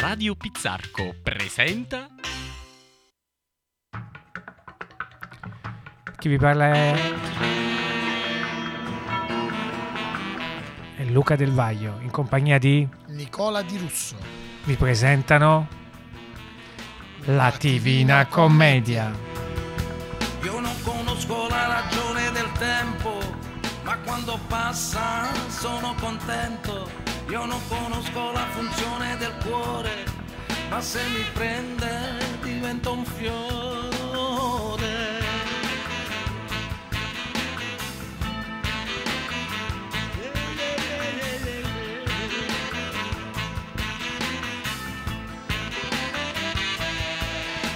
Radio Pizzarco presenta Chi vi parla è... è Luca Del Vaglio, in compagnia di... Nicola Di Russo. vi presentano La Divina Commedia. Io non conosco la ragione del tempo, ma quando passa sono contento. Io non conosco la funzione del cuore, ma se mi prende divento un fiore.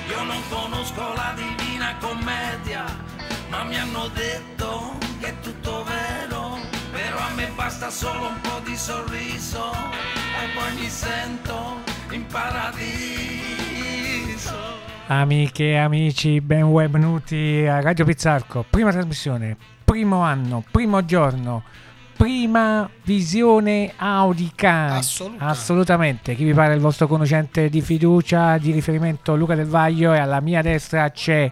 Io non conosco la divina commedia, ma mi hanno detto che tutto me basta solo un po' di sorriso e poi mi sento in paradiso. Amiche e amici, benvenuti a Radio Pizzarco. Prima trasmissione, primo anno, primo giorno, prima visione audica. Assoluta. Assolutamente. Chi vi parla è il vostro conoscente di fiducia, di riferimento Luca Del Vaglio e alla mia destra c'è,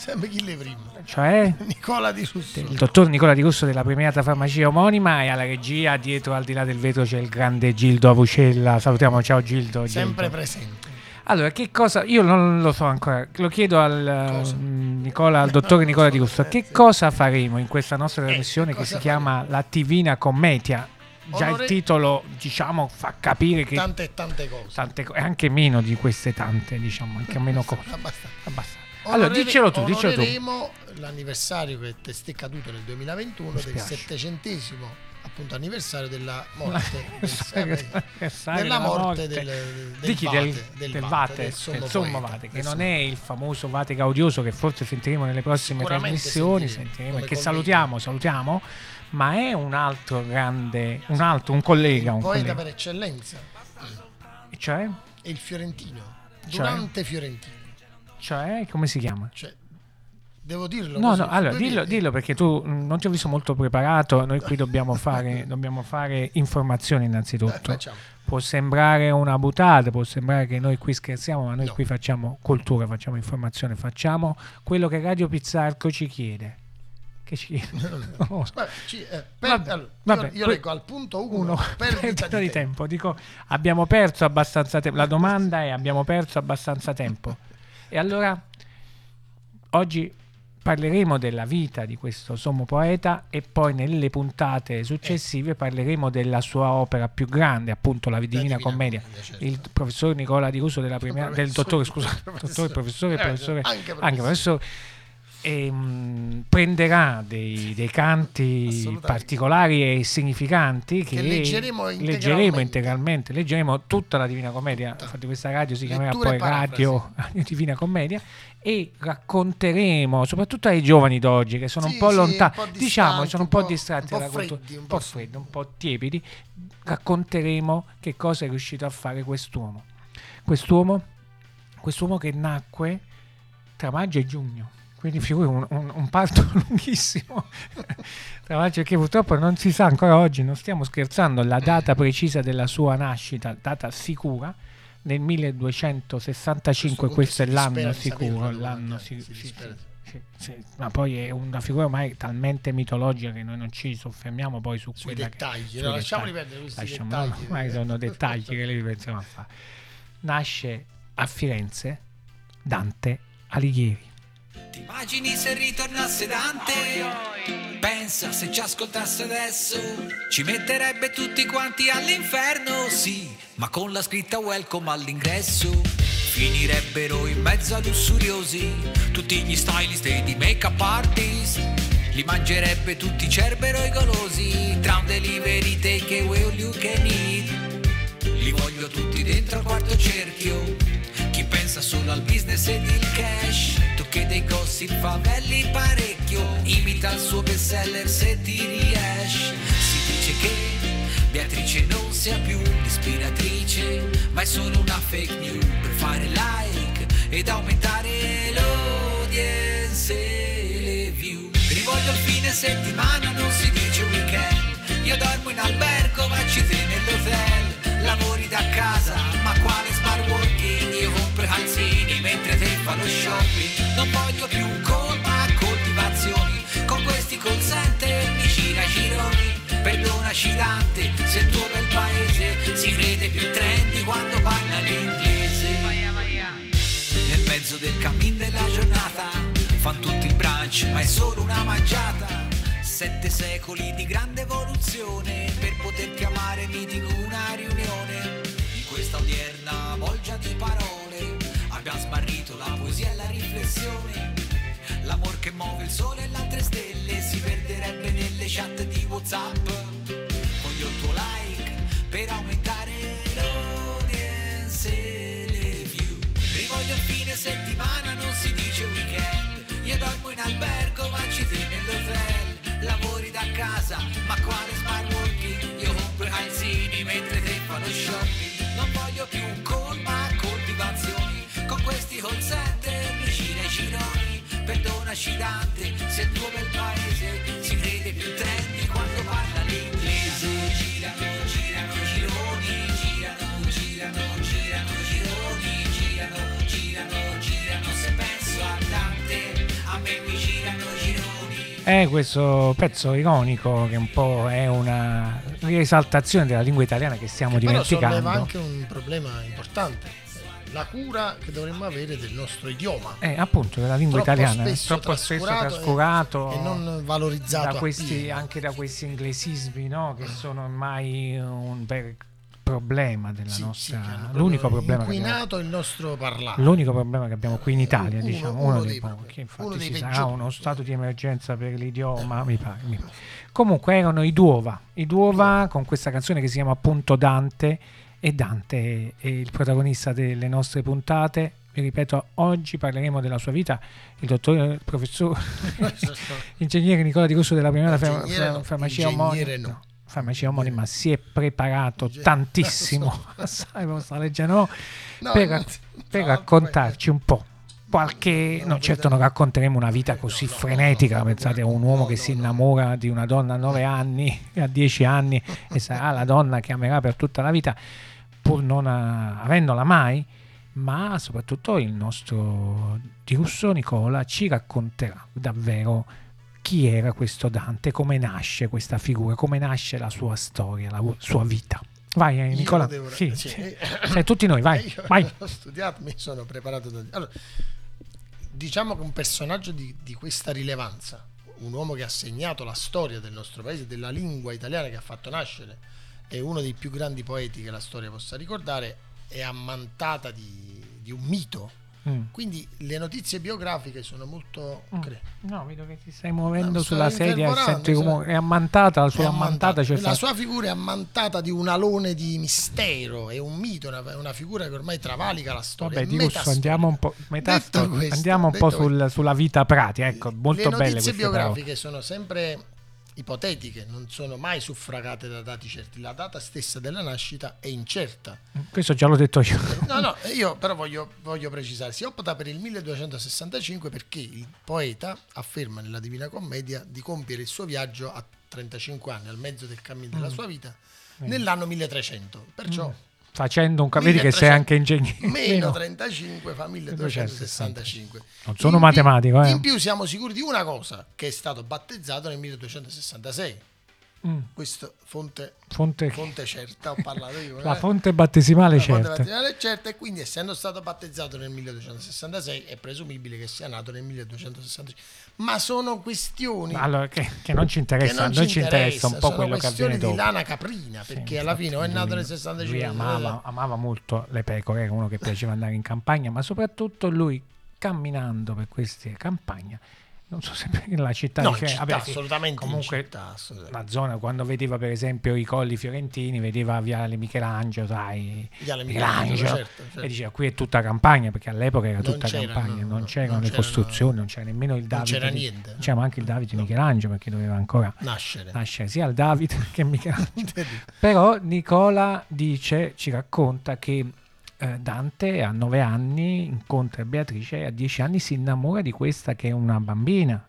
Sempre chi le prima. cioè Nicola Di Russo. il dottor Nicola Di Russo della premiata farmacia omonima e alla regia dietro al di là del vetro c'è il grande Gildo Avucella. Salutiamo, ciao Gildo. Sempre Gildo. presente. Allora, che cosa? Io non lo so ancora, lo chiedo al mm, Nicola, al dottore Nicola Di Russo. Che cosa faremo in questa nostra Eh, trasmissione che cosa si chiama La Divina Commedia? Già Onore- il titolo, diciamo, fa capire che Tante e tante cose. tante e anche meno di queste tante, diciamo, anche meno cose. Abbastanza. Abbastanza. Allora, diccelo tu, diccelo tu. l'anniversario che è caduto nel 2021 Mi del settecentesimo appunto anniversario della morte del, della morte del, Di del chi? Vate, Del, del del Vate, del sommo del sommo Vate, che del non è il famoso Vate gaudioso che forse sentiremo nelle prossime trasmissioni, sentiremo, e che convegno. salutiamo, salutiamo, ma è un altro grande, un altro, un collega, un poeta collega. per eccellenza Cioè? è il fiorentino Cioè? Durante Fiorentino Cioè, come si chiama? cioè devo dirlo No, no, allora dillo, dillo perché tu mm, non ti ho visto molto preparato, noi qui dobbiamo fare, dobbiamo fare informazioni Eh, innanzitutto. facciamo. Può sembrare una butata, può sembrare che noi qui scherziamo, ma noi No. qui facciamo cultura, facciamo informazione, facciamo quello che Radio Pizzarco ci chiede. Che ci chiede? Non lo so. Vabbè, ci- eh, per- Vabbè, allora, vabbè, io, io leggo al punto 1 Uno, perdita, di, tempo. tempo. Dico, abbiamo perso abbastanza tempo. La domanda è: abbiamo perso abbastanza tempo? E allora, oggi parleremo della vita di questo sommo poeta e poi nelle puntate successive parleremo della sua opera più grande, appunto la Divina, Divina Commedia. Commedia, certo. Il professor Nicola Di Russo della prima, del Professore, dottore, scusa, professore. dottore, professore, Eh, professore, anche anche professore. Professore, ehm, prenderà dei, dei canti particolari e significanti che, Che leggeremo leggeremo integralmente. integralmente, leggeremo tutta la Divina Commedia, infatti questa radio si chiamerà Letture poi e parafrasi. radio, Divina Commedia e racconteremo soprattutto ai giovani d'oggi che sono Sì, un po' sì, lontani, diciamo, sono un po' distratti un po' dalla cultura, freddi, un po' freddi, un po' tiepidi, racconteremo che cosa è riuscito a fare quest'uomo. Quest'uomo, quest'uomo che nacque tra maggio e giugno. Quindi figuri un, un- un parto lunghissimo tra maggio che purtroppo non si sa ancora oggi, non stiamo scherzando, la data precisa della sua nascita, data sicura, nel 1265, punto questo è si l'anno sicuro, l'anno si si- dispera. sì, ma poi è una figura ormai talmente mitologica che noi non ci soffermiamo poi su che- dettagli sui no, lasciamoli perdere questi Lasciamo, dettagli no, ormai sono dettagli che noi pensiamo a fare. Nasce a Firenze Dante Alighieri. Ti immagini se ritornasse Dante? Pensa se ci ascoltasse adesso, ci metterebbe tutti quanti all'inferno, sì, ma con la scritta welcome all'ingresso. Finirebbero in mezzo a lussuriosi tutti gli stylist e di make-up artist. Li mangerebbe tutti cerbero e golosi, tra un delivery take away all you can eat. Li voglio tutti dentro al quarto cerchio. Pensa solo al business ed il cash. Tu che dei gossip favelli parecchio. Imita il suo bestseller se ti riesce. Si dice che Beatrice non sia più l'ispiratrice, ma è solo una fake news per fare like ed aumentare l'audience e le view. Rivolgo il fine settimana, non si dice weekend. Io dormo in albergo, ma ci sei nell'hotel. Lavori da casa, compro i calzini mentre te fa lo shopping. Non voglio più colpa coltivazioni. Con questi consente mi gira gironi. Perdonaci Dante se il tuo bel paese Si crede più trendy quando parla l'inglese. Nel mezzo del cammin della giornata Fan tutti il brunch ma è solo una mangiata. Sette secoli di grande evoluzione Per poter chiamare mi dico una riunione. Questa odierna bolgia di parole smarrito la poesia e la riflessione. L'amor che muove il sole e le altre stelle si perderebbe nelle chat di Whatsapp. Voglio il tuo like per aumentare l'audience e le view. Rivoglio il fine settimana, non si dice weekend. Io dormo in albergo, ma ci sei nell'hotel. Lavori da casa, ma quale Dante, se il tuo bel paese si crede più trendy quando parla l'inglese. Girano, girano, gironi, girano, girano, girano, gironi, girano, girano, girano. Se penso a Dante, a me mi girano gironi. È questo pezzo ironico che un po' è una riesaltazione della lingua italiana che stiamo Però dimenticando. solleva anche un problema importante. La cura che dovremmo avere del nostro idioma. Eh, appunto, della lingua Troppo italiana spesso troppo spesso trascurato e- e non valorizzato da questi, anche da questi inglesismi, no? che sono ormai un vero problema della Sì, sì, nostra. hanno l'unico problema che abbiamo, inquinato il nostro parlare. l'unico problema che abbiamo qui in Italia, Uno- diciamo, uno uno, dei pochi. Infatti, uno ci sarà peggiori. uno stato di emergenza per l'idioma, mi pare, mi pare. Comunque erano i Duova, i Duova con questa canzone che si chiama appunto Dante e Dante è il protagonista delle nostre puntate. Vi ripeto, oggi parleremo della sua vita. Il dottore, il professor, ingegnere Nicola Di Russo della prima farma- Ingegnere no, farmacia omonima. no. Farmacia omonima si è preparato Ingegnere- tantissimo, sai, come sta leggendo, no? No, per, no, per no, raccontarci un po'. Qualche, No, no, certo non racconteremo una vita così no, no, frenetica, no, pensate a no, un uomo no, che no, si no. innamora di una donna a 9 anni, a 10 anni e sarà la donna che amerà per tutta la vita, pur non avendola mai, ma soprattutto il nostro Di Russo Nicola ci racconterà davvero chi era questo Dante, come nasce questa figura, come nasce la sua storia, la sua vita. Vai eh, Nicola, devo- sì, sì. sì. Sei tutti noi, vai, vai. ho studiato, mi sono preparato da... Allora, diciamo che un personaggio di, di questa rilevanza, un uomo che ha segnato la storia del nostro paese, della lingua italiana che ha fatto nascere, è uno dei più grandi poeti che la storia possa ricordare, è ammantata di, di un mito. Mm. Quindi le notizie biografiche sono molto... Mm. cre- No, vedo che ti stai muovendo No, sulla sedia senti rumore. È ammantata, è sull'ammantata c'è la stato- sua figura è ammantata di un alone di mistero, è un mito, una, una figura che ormai travalica la storia. Vabbè, è di Russo, metastorica. andiamo un po', questo, andiamo un po' sul- sulla vita pratica. Ecco, molto le belle notizie queste parole. biografiche sono sempre ipotetiche, non sono mai suffragate da dati certi. La data stessa della nascita è incerta. Questo già l'ho detto io. No, no, io però voglio, voglio precisare, si opta per il 1265 perché il poeta afferma nella Divina Commedia di compiere il suo viaggio a 35 anni, al mezzo del cammino Mm. della sua vita, nell'anno 1300. Perciò Facendo un vedi che sei 1300 anche ingegnere. meno 35 fa 1265. Non sono In più- matematico, eh. In più siamo sicuri di una cosa, che è stato battezzato nel 1266. Mm, Questo fonte, fonte- fonte certa, ho parlato io. la eh. fonte battesimale La fonte certa. battesimale è certa e quindi essendo stato battezzato nel 1266 è presumibile che sia nato nel 1265. Ma sono questioni Allora, che, che non ci che interessa, a non ci ci interessa un po' sono quello che avviene di dopo. lana caprina, Sì, perché alla infatti fine o è nato nel 65 Lui amava, amava molto le pecore, era uno che piaceva andare in campagna, ma soprattutto lui camminando per queste campagne, non so se la città No, di in Firenze, città, vabbè, assolutamente in comunque città, assolutamente. la zona quando vedeva per esempio i colli fiorentini, vedeva Viale Michelangelo, sai, Viale Michelangelo, Michelangelo, certo, certo. e diceva qui è tutta campagna, perché all'epoca era Non tutta c'era, campagna, no, non no, c'erano non le c'erano- costruzioni, non c'era nemmeno il non Davide. c'era di- niente. C'era anche il Davide Michelangelo perché doveva ancora Nascere. nascere sia il Davide che Michelangelo. Però Nicola dice, ci racconta che eh, Dante a nove anni incontra Beatrice e a dieci anni si innamora di questa che è una bambina.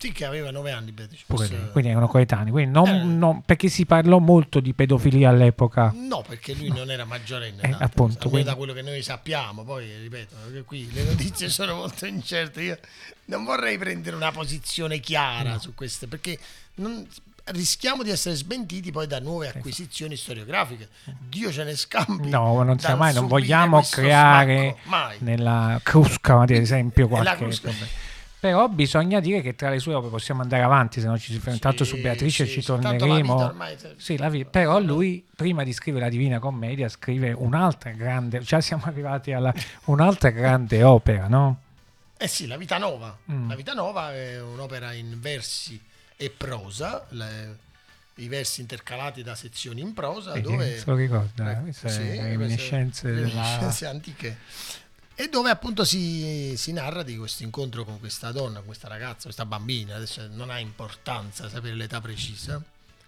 Sì, che aveva 9 anni, Beatrice. Pure lei, quindi erano coetanei. Quindi non- Eh. non- perché si parlò molto di pedofilia all'epoca. No, perché lui non era maggiorenne. Eh, appunto, quindi- da quello che noi sappiamo. Poi, ripeto, che qui le notizie sono molto incerte. Io non vorrei prendere una posizione chiara su queste, perché non- rischiamo di essere smentiti poi da nuove acquisizioni storiografiche. Dio ce ne scampi. No, non sia mai, non vogliamo creare smacco, nella Crusca, ad esempio, la qualche. Però bisogna dire che tra le sue opere possiamo andare avanti, se no ci si ferma. Tanto su Sì, Beatrice sì, ci sì, la torneremo. vita ormai- Sì, la vi- però lui prima di scrivere la Divina Commedia scrive un'altra grande, già siamo arrivati alla un'altra grande opera, no? Eh sì, La Vita Nova. Mm. La Vita Nova è un'opera in versi e prosa, le- i versi intercalati da sezioni in prosa, Sì, dove... se lo ricorda, Eh, queste sì, reminiscenze della- antiche. E dove appunto si, si narra di questo incontro con questa donna, questa ragazza, questa bambina, adesso non ha importanza sapere l'età precisa,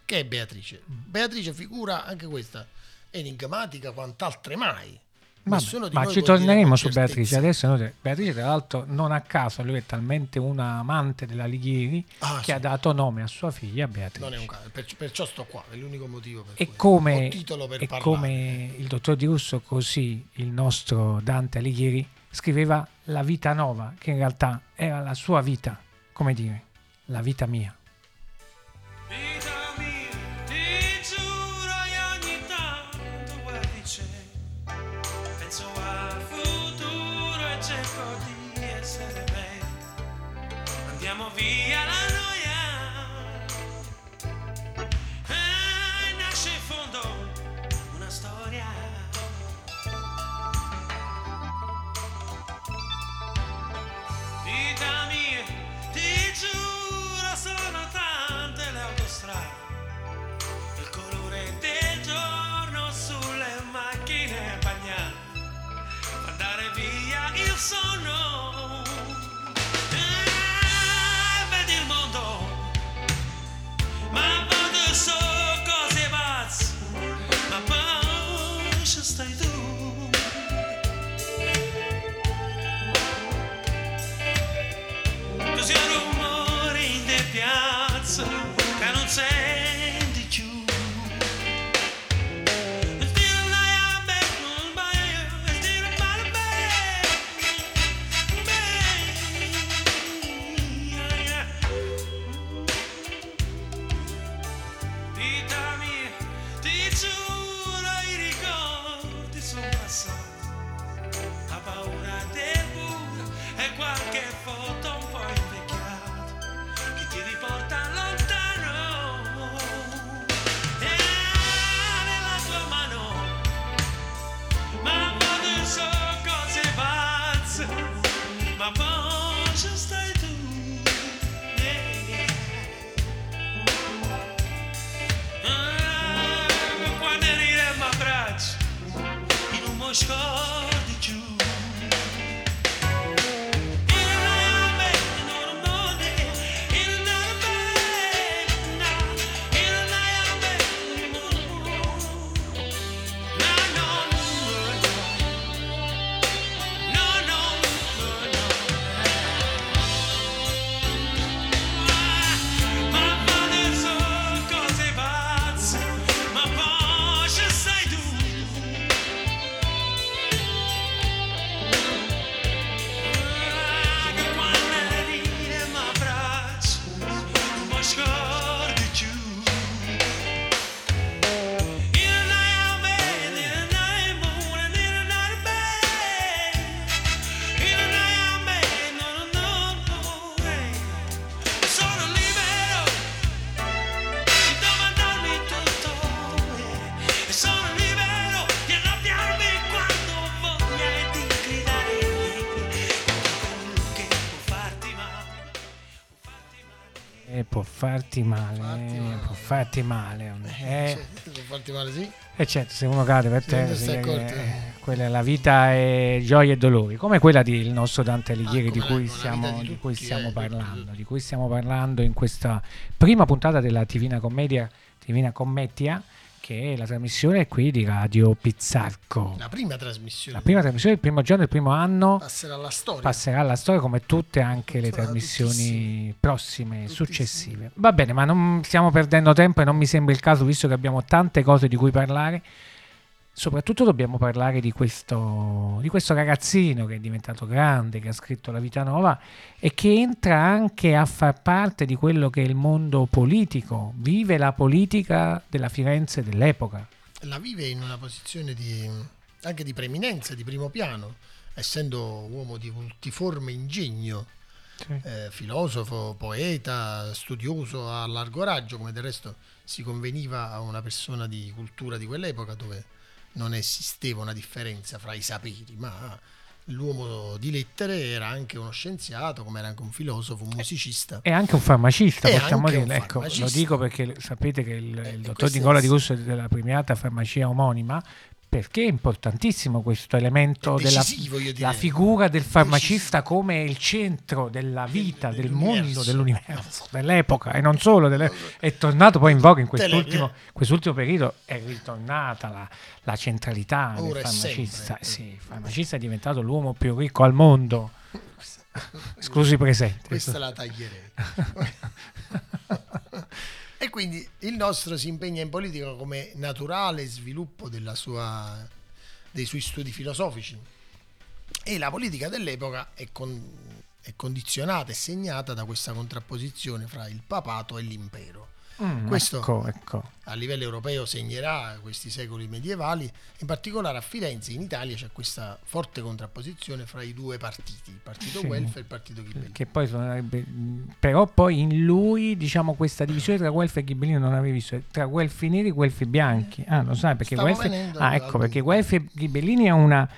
che è Beatrice. Beatrice figura anche questa enigmatica quant'altre mai. Ma noi ci torneremo su Beatrice. Adesso noi- Beatrice, tra l'altro, non a caso, lui è talmente una amante della Lighieri Ah, che sì. ha dato nome a sua figlia Beatrice. Non è un caso, per- perciò sto qua, è l'unico motivo per E cui come, ho titolo per e parlare. come il dottor Di Russo, così il nostro Dante Alighieri scriveva la vita nova, che in realtà era la sua vita, come dire, la vita mia. Vita farti male, Farti eh, male. può farti male. Eh, Sì, per farti male, sì. E certo, se uno cade per Sì, terra, che, accorto. eh, quella la vita è gioia e dolori, come quella del nostro Dante Alighieri Ah, di, cui stiamo, di di cui stiamo eh, parlando, di cui stiamo parlando in questa prima puntata della Divina Commedia, Divina Commedia, che è la trasmissione qui di Radio Pizzarco. La prima trasmissione La prima trasmissione, il primo giorno, il primo anno, passerà alla storia. passerà alla storia come tutte anche le Sarà trasmissioni tuttissime. prossime, Tuttissime. successive. Va bene, ma non stiamo perdendo tempo e non mi sembra il caso, visto che abbiamo tante cose di cui parlare, soprattutto dobbiamo parlare di questo, di questo ragazzino che è diventato grande, che ha scritto La vita nuova e che entra anche a far parte di quello che è il mondo politico, vive la politica della Firenze dell'epoca. La vive in una posizione di, anche di preeminenza, di primo piano, essendo uomo di multiforme ingegno, eh, filosofo, poeta, studioso a largo raggio, come del resto si conveniva a una persona di cultura di quell'epoca dove non esisteva una differenza fra i saperi, ma l'uomo di lettere era anche uno scienziato, come era anche un filosofo, un musicista. È anche un farmacista, È possiamo dire. Ecco, lo dico perché sapete che il, il Eh, dottor questo è Nicola il- Di Russo della premiata farmacia omonima, perché è importantissimo questo elemento della decisivo, io direi. la figura del farmacista come il centro della vita, del, dell'universo. mondo, dell'universo, dell'epoca e non solo. delle- è tornato poi in voga in quest'ultimo, quest'ultimo periodo, è ritornata la, la centralità Ora del farmacista. sempre. Sì, il farmacista è diventato l'uomo più ricco al mondo, esclusi i presenti. Questa la taglierei. e quindi il nostro si impegna in politica come naturale sviluppo sua- dei suoi studi filosofici. E la politica dell'epoca è, con- è condizionata e segnata da questa contrapposizione fra il papato e l'impero. Mm, Questo- ecco, ecco. A livello europeo segnerà questi secoli medievali, in particolare a Firenze, in Italia, c'è questa forte contrapposizione fra i due partiti, il partito Sì. Guelfo e il partito Ghibellino. però poi in lui diciamo questa divisione tra Guelfi e Ghibellino non avevi visto tra Guelfi neri e Guelfi bianchi ah lo sai perché venendo ah ecco perché. Guelfi e Ghibellini è una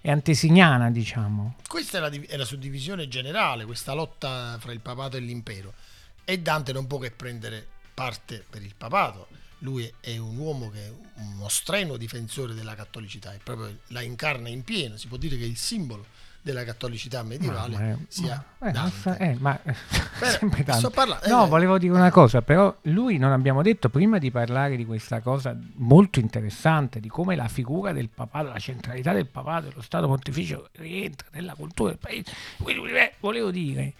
è antesignana diciamo Questa è la, è la suddivisione generale, questa lotta fra il papato e l'impero. E Dante non può che prendere parte per il papato. Lui è un uomo che è uno strenuo difensore della cattolicità e proprio la incarna in pieno. Si può dire che il simbolo della cattolicità medievale Ma- ma- sia ma- eh, Dante. eh, ma sto tanto. parlando- no eh, volevo dire una cosa però lui non abbiamo detto prima di parlare di questa cosa molto interessante di come la figura del papato la centralità del papato dello stato pontificio rientra nella cultura del paese Quindi, eh, volevo dire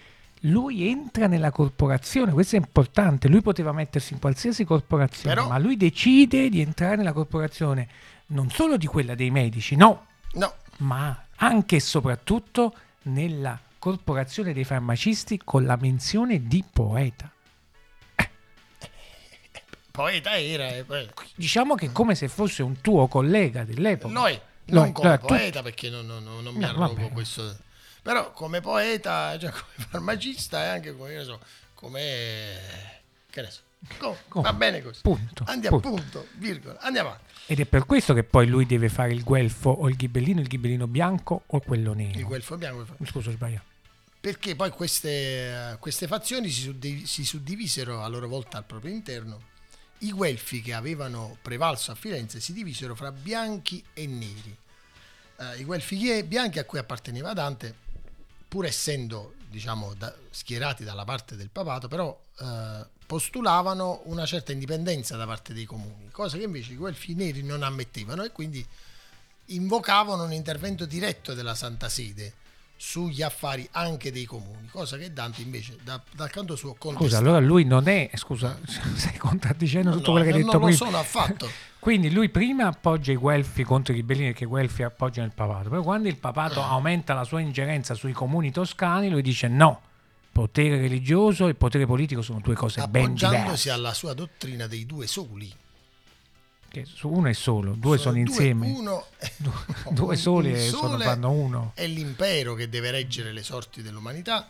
lui entra nella corporazione, questo è importante, lui poteva mettersi in qualsiasi corporazione, Però- ma lui decide di entrare nella corporazione non solo di quella dei medici, no, No, ma anche e soprattutto nella corporazione dei farmacisti con la menzione di poeta. poeta era. e poi- Diciamo che come se fosse un tuo collega dell'epoca. Noi, non Noi, come cioè, tu- poeta perché non, non- non- mi No, arrogo questo. Però come poeta, cioè come farmacista e anche come, so, come... Che ne so. Com- Come? Va bene così. Punto, Andiamo, punto. punto, virgola. Andiamo avanti. Ed è per questo che poi lui deve fare il guelfo o il ghibellino, il ghibellino bianco o quello nero. Il guelfo bianco. Scusa, ho sbagliato. Perché poi queste, queste fazioni si, suddiv- si suddivisero a loro volta al proprio interno. I guelfi che avevano prevalso a Firenze si divisero fra bianchi e neri. Eh, I guelfi chi- bianchi a cui apparteneva Dante, pur essendo diciamo, da- schierati dalla parte del papato, però eh, postulavano una certa indipendenza da parte dei comuni, cosa che invece i guelfi neri non ammettevano e quindi invocavano un intervento diretto della Santa Sede sugli affari anche dei comuni, cosa che Dante invece da- dal canto suo Scusa, contestava. allora lui non è, scusa, stai contraddicendo No, tutto no, quello che hai non- detto non lo prima. sono affatto. Quindi lui prima appoggia i guelfi contro i ghibellini perché i guelfi appoggiano il papato, poi quando il papato aumenta la sua ingerenza sui comuni toscani, lui dice no, potere religioso e potere politico sono due cose ben appoggiandosi diverse. alla sua dottrina dei due soli. Che uno è solo, due sono, insieme. Uno, Due un- soli un e sono- sole fanno uno. È l'impero che deve reggere le sorti dell'umanità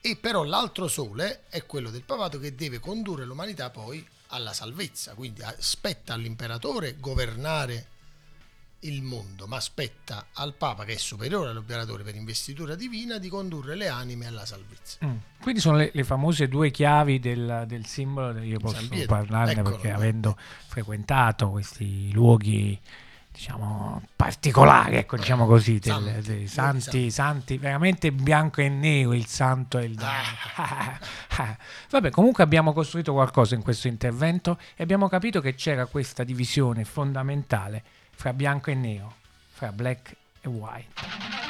e però l'altro sole è quello del papato che deve condurre l'umanità poi alla salvezza. Quindi aspetta all'imperatore governare il mondo, ma aspetta al papa che è superiore all'imperatore per investitura divina di condurre le anime alla salvezza. Mm. Quindi sono le, le famose due chiavi del, del simbolo, io posso parlarne eccolo. perché avendo frequentato questi luoghi diciamo particolari, ecco diciamo così, del- Santi, dei santi, santi. santi, veramente bianco e nero il santo e il Vabbè, comunque abbiamo costruito qualcosa in questo intervento e abbiamo capito che c'era questa divisione fondamentale fra bianco e nero, fra black e white.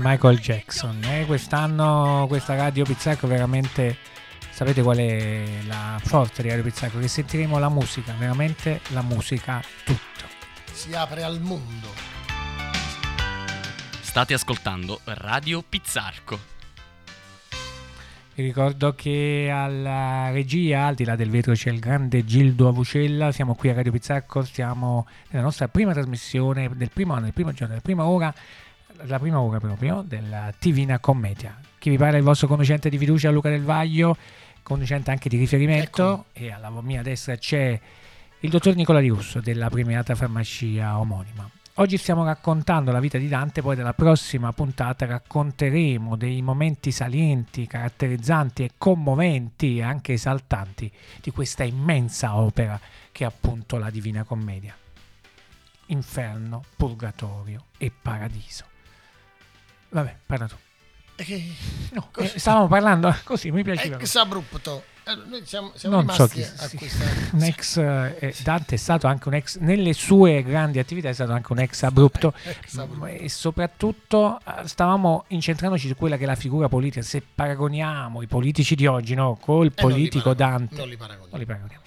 Michael Jackson. Eh, quest'anno questa Radio Pizzacco veramente sapete qual è la forza di Radio Pizzacco? Che sentiremo la musica, veramente la musica tutto. Si apre al mondo. State ascoltando Radio Pizzarco. Vi ricordo che alla regia, al di là del vetro, c'è il grande Gildo Avucella. Siamo qui a Radio Pizzacco, stiamo nella nostra prima trasmissione del primo anno, del primo giorno, della prima ora, la prima ora proprio della Divina Commedia. Chi vi parla è il vostro conducente di fiducia, Luca Del Vaglio, conducente anche di riferimento. E alla mia destra c'è il dottor Nicola Di Russo della premiata farmacia omonima. Oggi stiamo raccontando la vita di Dante, poi nella prossima puntata racconteremo dei momenti salienti, caratterizzanti e commoventi e anche esaltanti di questa immensa opera che è appunto la Divina Commedia. Inferno, purgatorio e paradiso. Vabbè, parla tu. E che- No, eh, stavamo parlando così, mi piaceva. Ex abrupto. Eh, noi siamo, siamo Non so rimasti chi a sì. questa... un ex eh, Dante è stato anche un ex nelle sue grandi attività è stato anche un ex abrupto Ex abrupto. e soprattutto eh, stavamo incentrandoci su quella che è la figura politica se paragoniamo i politici di oggi no, col Eh, non li politico paragoni- Dante Non li paragoni. non li paragoniamo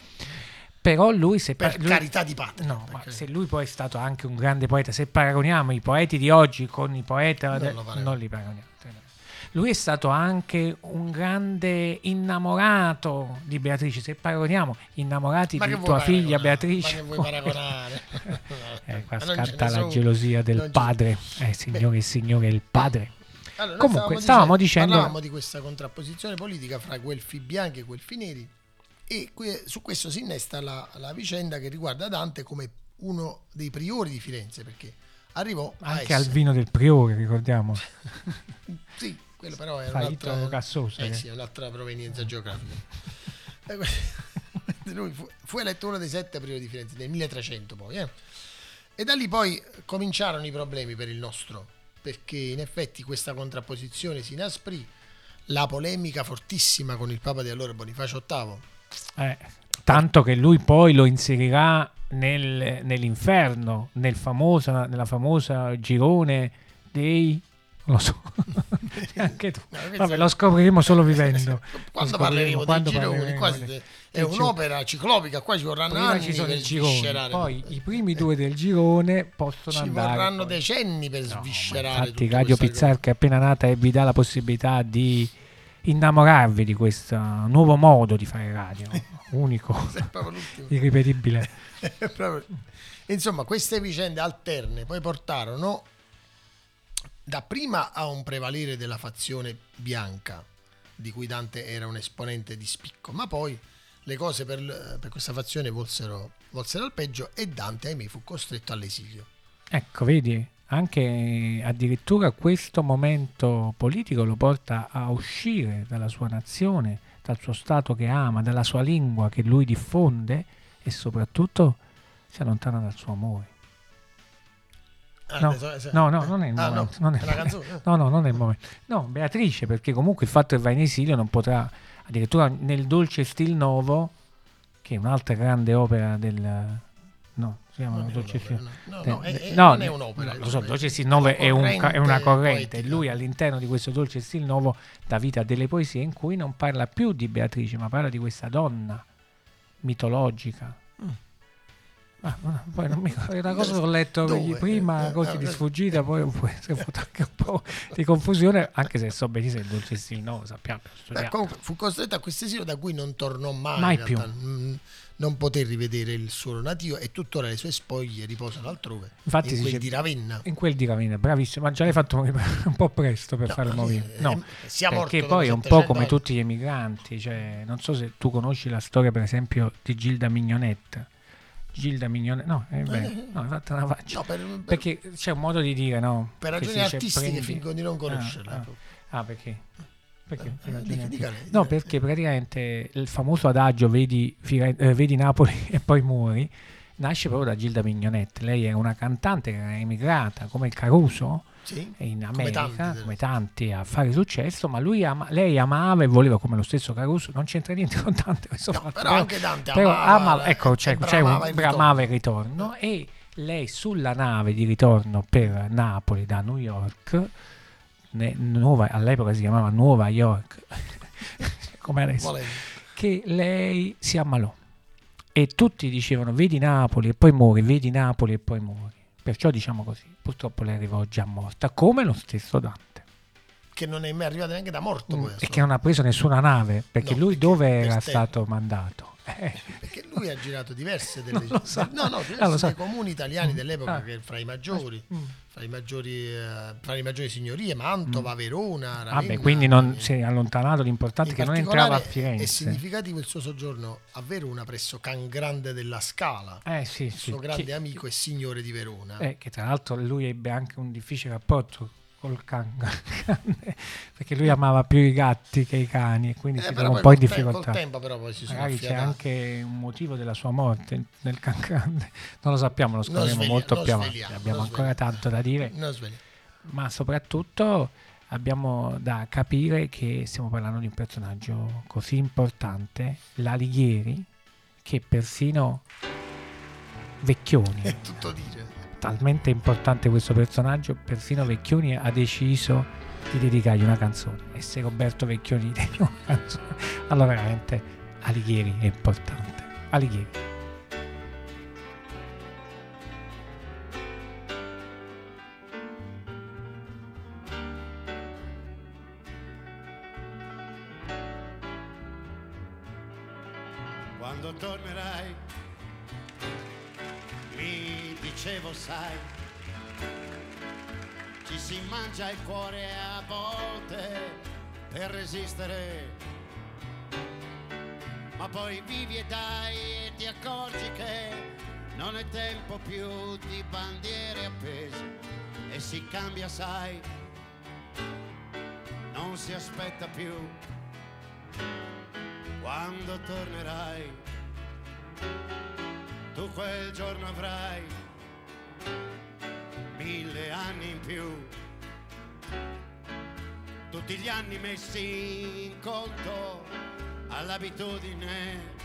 però lui se Per lui- carità di patria. No, perché- se lui poi è stato anche un grande poeta, se paragoniamo i poeti di oggi con i poeti Non de- lo paragoni. non li paragoniamo. Lui è stato anche un grande innamorato di Beatrice. Se paragoniamo innamorati Ma di tua figlia? Beatrice, Ma che vuoi paragonare? eh, qua scatta la gelosia del Non padre. Eh, signore e signore, il padre. Allora, Comunque, stavamo dicendo- Parlavamo di questa contrapposizione politica fra guelfi bianchi e guelfi neri e que- su questo si innesta la, la vicenda che riguarda Dante come uno dei priori di Firenze perché arrivò Anche al vino del priore, ricordiamo. Sì, quello però è un'altra, Cassosa, eh che- sì, è un'altra provenienza geografica. E que- Lui fu, fu eletto uno dei sette priori di Firenze nel 1300 poi. eh. E da lì poi cominciarono i problemi per il nostro, perché in effetti questa contrapposizione si inasprì, la polemica fortissima con il Papa di allora Bonifacio VIII. Eh, tanto che lui poi lo inserirà nel- nell'inferno, nel famosa, nella famosa girone dei... Non lo so, anche tu. Vabbè, lo scopriremo solo vivendo. Quando parleremo scopriremo dei quando gironi, parleremo qua dei- siete- è un'opera ciclopica, qua ci vorranno Prima anni ci sono per sviscerare poi i primi due del girone possono ci andare. vorranno poi. decenni per No, sviscerare infatti Radio cosa. Pizzarca è appena nata e vi dà la possibilità di innamorarvi di questo nuovo modo di fare radio, unico, irripetibile. Insomma, queste vicende alterne poi portarono dapprima a un prevalere della fazione bianca, di cui Dante era un esponente di spicco, ma poi le cose per, per questa fazione volsero, volsero al peggio e Dante, ahimè, fu costretto all'esilio. Ecco, vedi, anche addirittura questo momento politico lo porta a uscire dalla sua nazione, dal suo stato che ama, dalla sua lingua che lui diffonde e soprattutto si allontana dal suo amore. Ah, No, no, no, non è il Ah, momento. no, non è è canzone. No, no, non è il momento. No, Beatrice, perché comunque il fatto che va in esilio non potrà, addirittura nel Dolce Stil Novo, che è un'altra grande opera del... No, chiama Non è Dolce un'opera, no, no, no, è- è- No, non è no, un'opera, no, lo so, è Dolce Stil Novo è, un ca- è una corrente poetica. Lui all'interno di questo Dolce Stil Novo dà vita a delle poesie in cui non parla più di Beatrice, ma parla di questa donna mitologica. Mm. Ah, no, poi non mi una cosa che ho letto Dove? prima Eh, così eh, di eh, sfuggita, poi può essere avuto anche un po' di confusione, anche se so benissimo il Dolce Stil sappiamo, Beh, fu costretto a questo esilio da cui non tornò mai, Mai più. Mm, non poté rivedere il suolo nativo e tuttora le sue spoglie riposano altrove Infatti in quel di Ravenna In quel di Ravenna, bravissimo, ma già l'hai fatto un po' presto per No, farlo eh, morire. eh, No, morto perché poi è un po' 700 come anni. tutti gli emigranti, cioè, non so se tu conosci la storia per esempio di Gilda Mignonetta. Gilda Mignonetta, no, è vero, no, hai fatto una faccia. No, per, per- Perché c'è un modo di dire, no? per ragioni artistiche prendi- fingo di non conoscerla Ah, ah. Ah, perché? Perché? Eh, dica- dica lei, no, perché praticamente il famoso adagio vedi, Fire- eh, vedi Napoli e poi muori nasce proprio da Gilda Mignonette. Lei è una cantante che era emigrata come il Caruso Sì? in Come America, tanti come tanti, a fare successo, ma lui ama- lei amava e voleva come lo stesso Caruso, non c'entra niente con Dante questo No, fatto, però anche Dante però amava, amava- eh, ecco, c'è, c'è bramava un il bramava il ritorno. e lei sulla nave di ritorno per Napoli da New York, nuova- all'epoca si chiamava Nuova York, come adesso, Volendo. che lei si ammalò e tutti dicevano vedi Napoli e poi muori, vedi Napoli e poi muori. Perciò diciamo così, purtroppo lei arrivò già morta, come lo stesso Dante. Che non è mai arrivato neanche da morto. Mm, e che non ha preso nessuna nave, perché No, lui perché dove era stato mandato? Eh, Perché lui ha girato diverse delle so. no, no, Ah, so. comuni italiani dell'epoca Ah. che fra i maggiori, mm. fra i maggiori, eh, fra le maggiori signorie, Mantova, Verona, Ravenna. Vabbè, quindi non eh, si è allontanato l'importante è che non entrava a particolare È Firenze. significativo il suo soggiorno a Verona presso Can Grande della Scala, Eh sì, sì. suo grande Chi- amico e signore di Verona. eh, che tra l'altro lui ebbe anche un difficile rapporto col can, perché lui amava più i gatti che i cani e quindi Eh, si trova un po' in col te- difficoltà. Col tempo però poi si Magari c'è anche un motivo della sua morte nel can grande, non lo sappiamo, lo scopriremo sveglia- molto più avanti. Abbiamo ancora tanto da dire. Ma soprattutto abbiamo da capire che stiamo parlando di un personaggio così importante, l'Alighieri, che persino Vecchioni, È tutto dire. Talmente importante questo personaggio, persino Vecchioni ha deciso di dedicargli una canzone. E se Roberto Vecchioni dedica una canzone, allora veramente Alighieri è importante. Alighieri. Resistere, ma poi vivi e dai e ti accorgi che non è tempo più di bandiere appese. E si cambia sai, non si aspetta più. Quando tornerai, tu quel giorno avrai mille anni in più, tutti gli anni messi in conto all'abitudine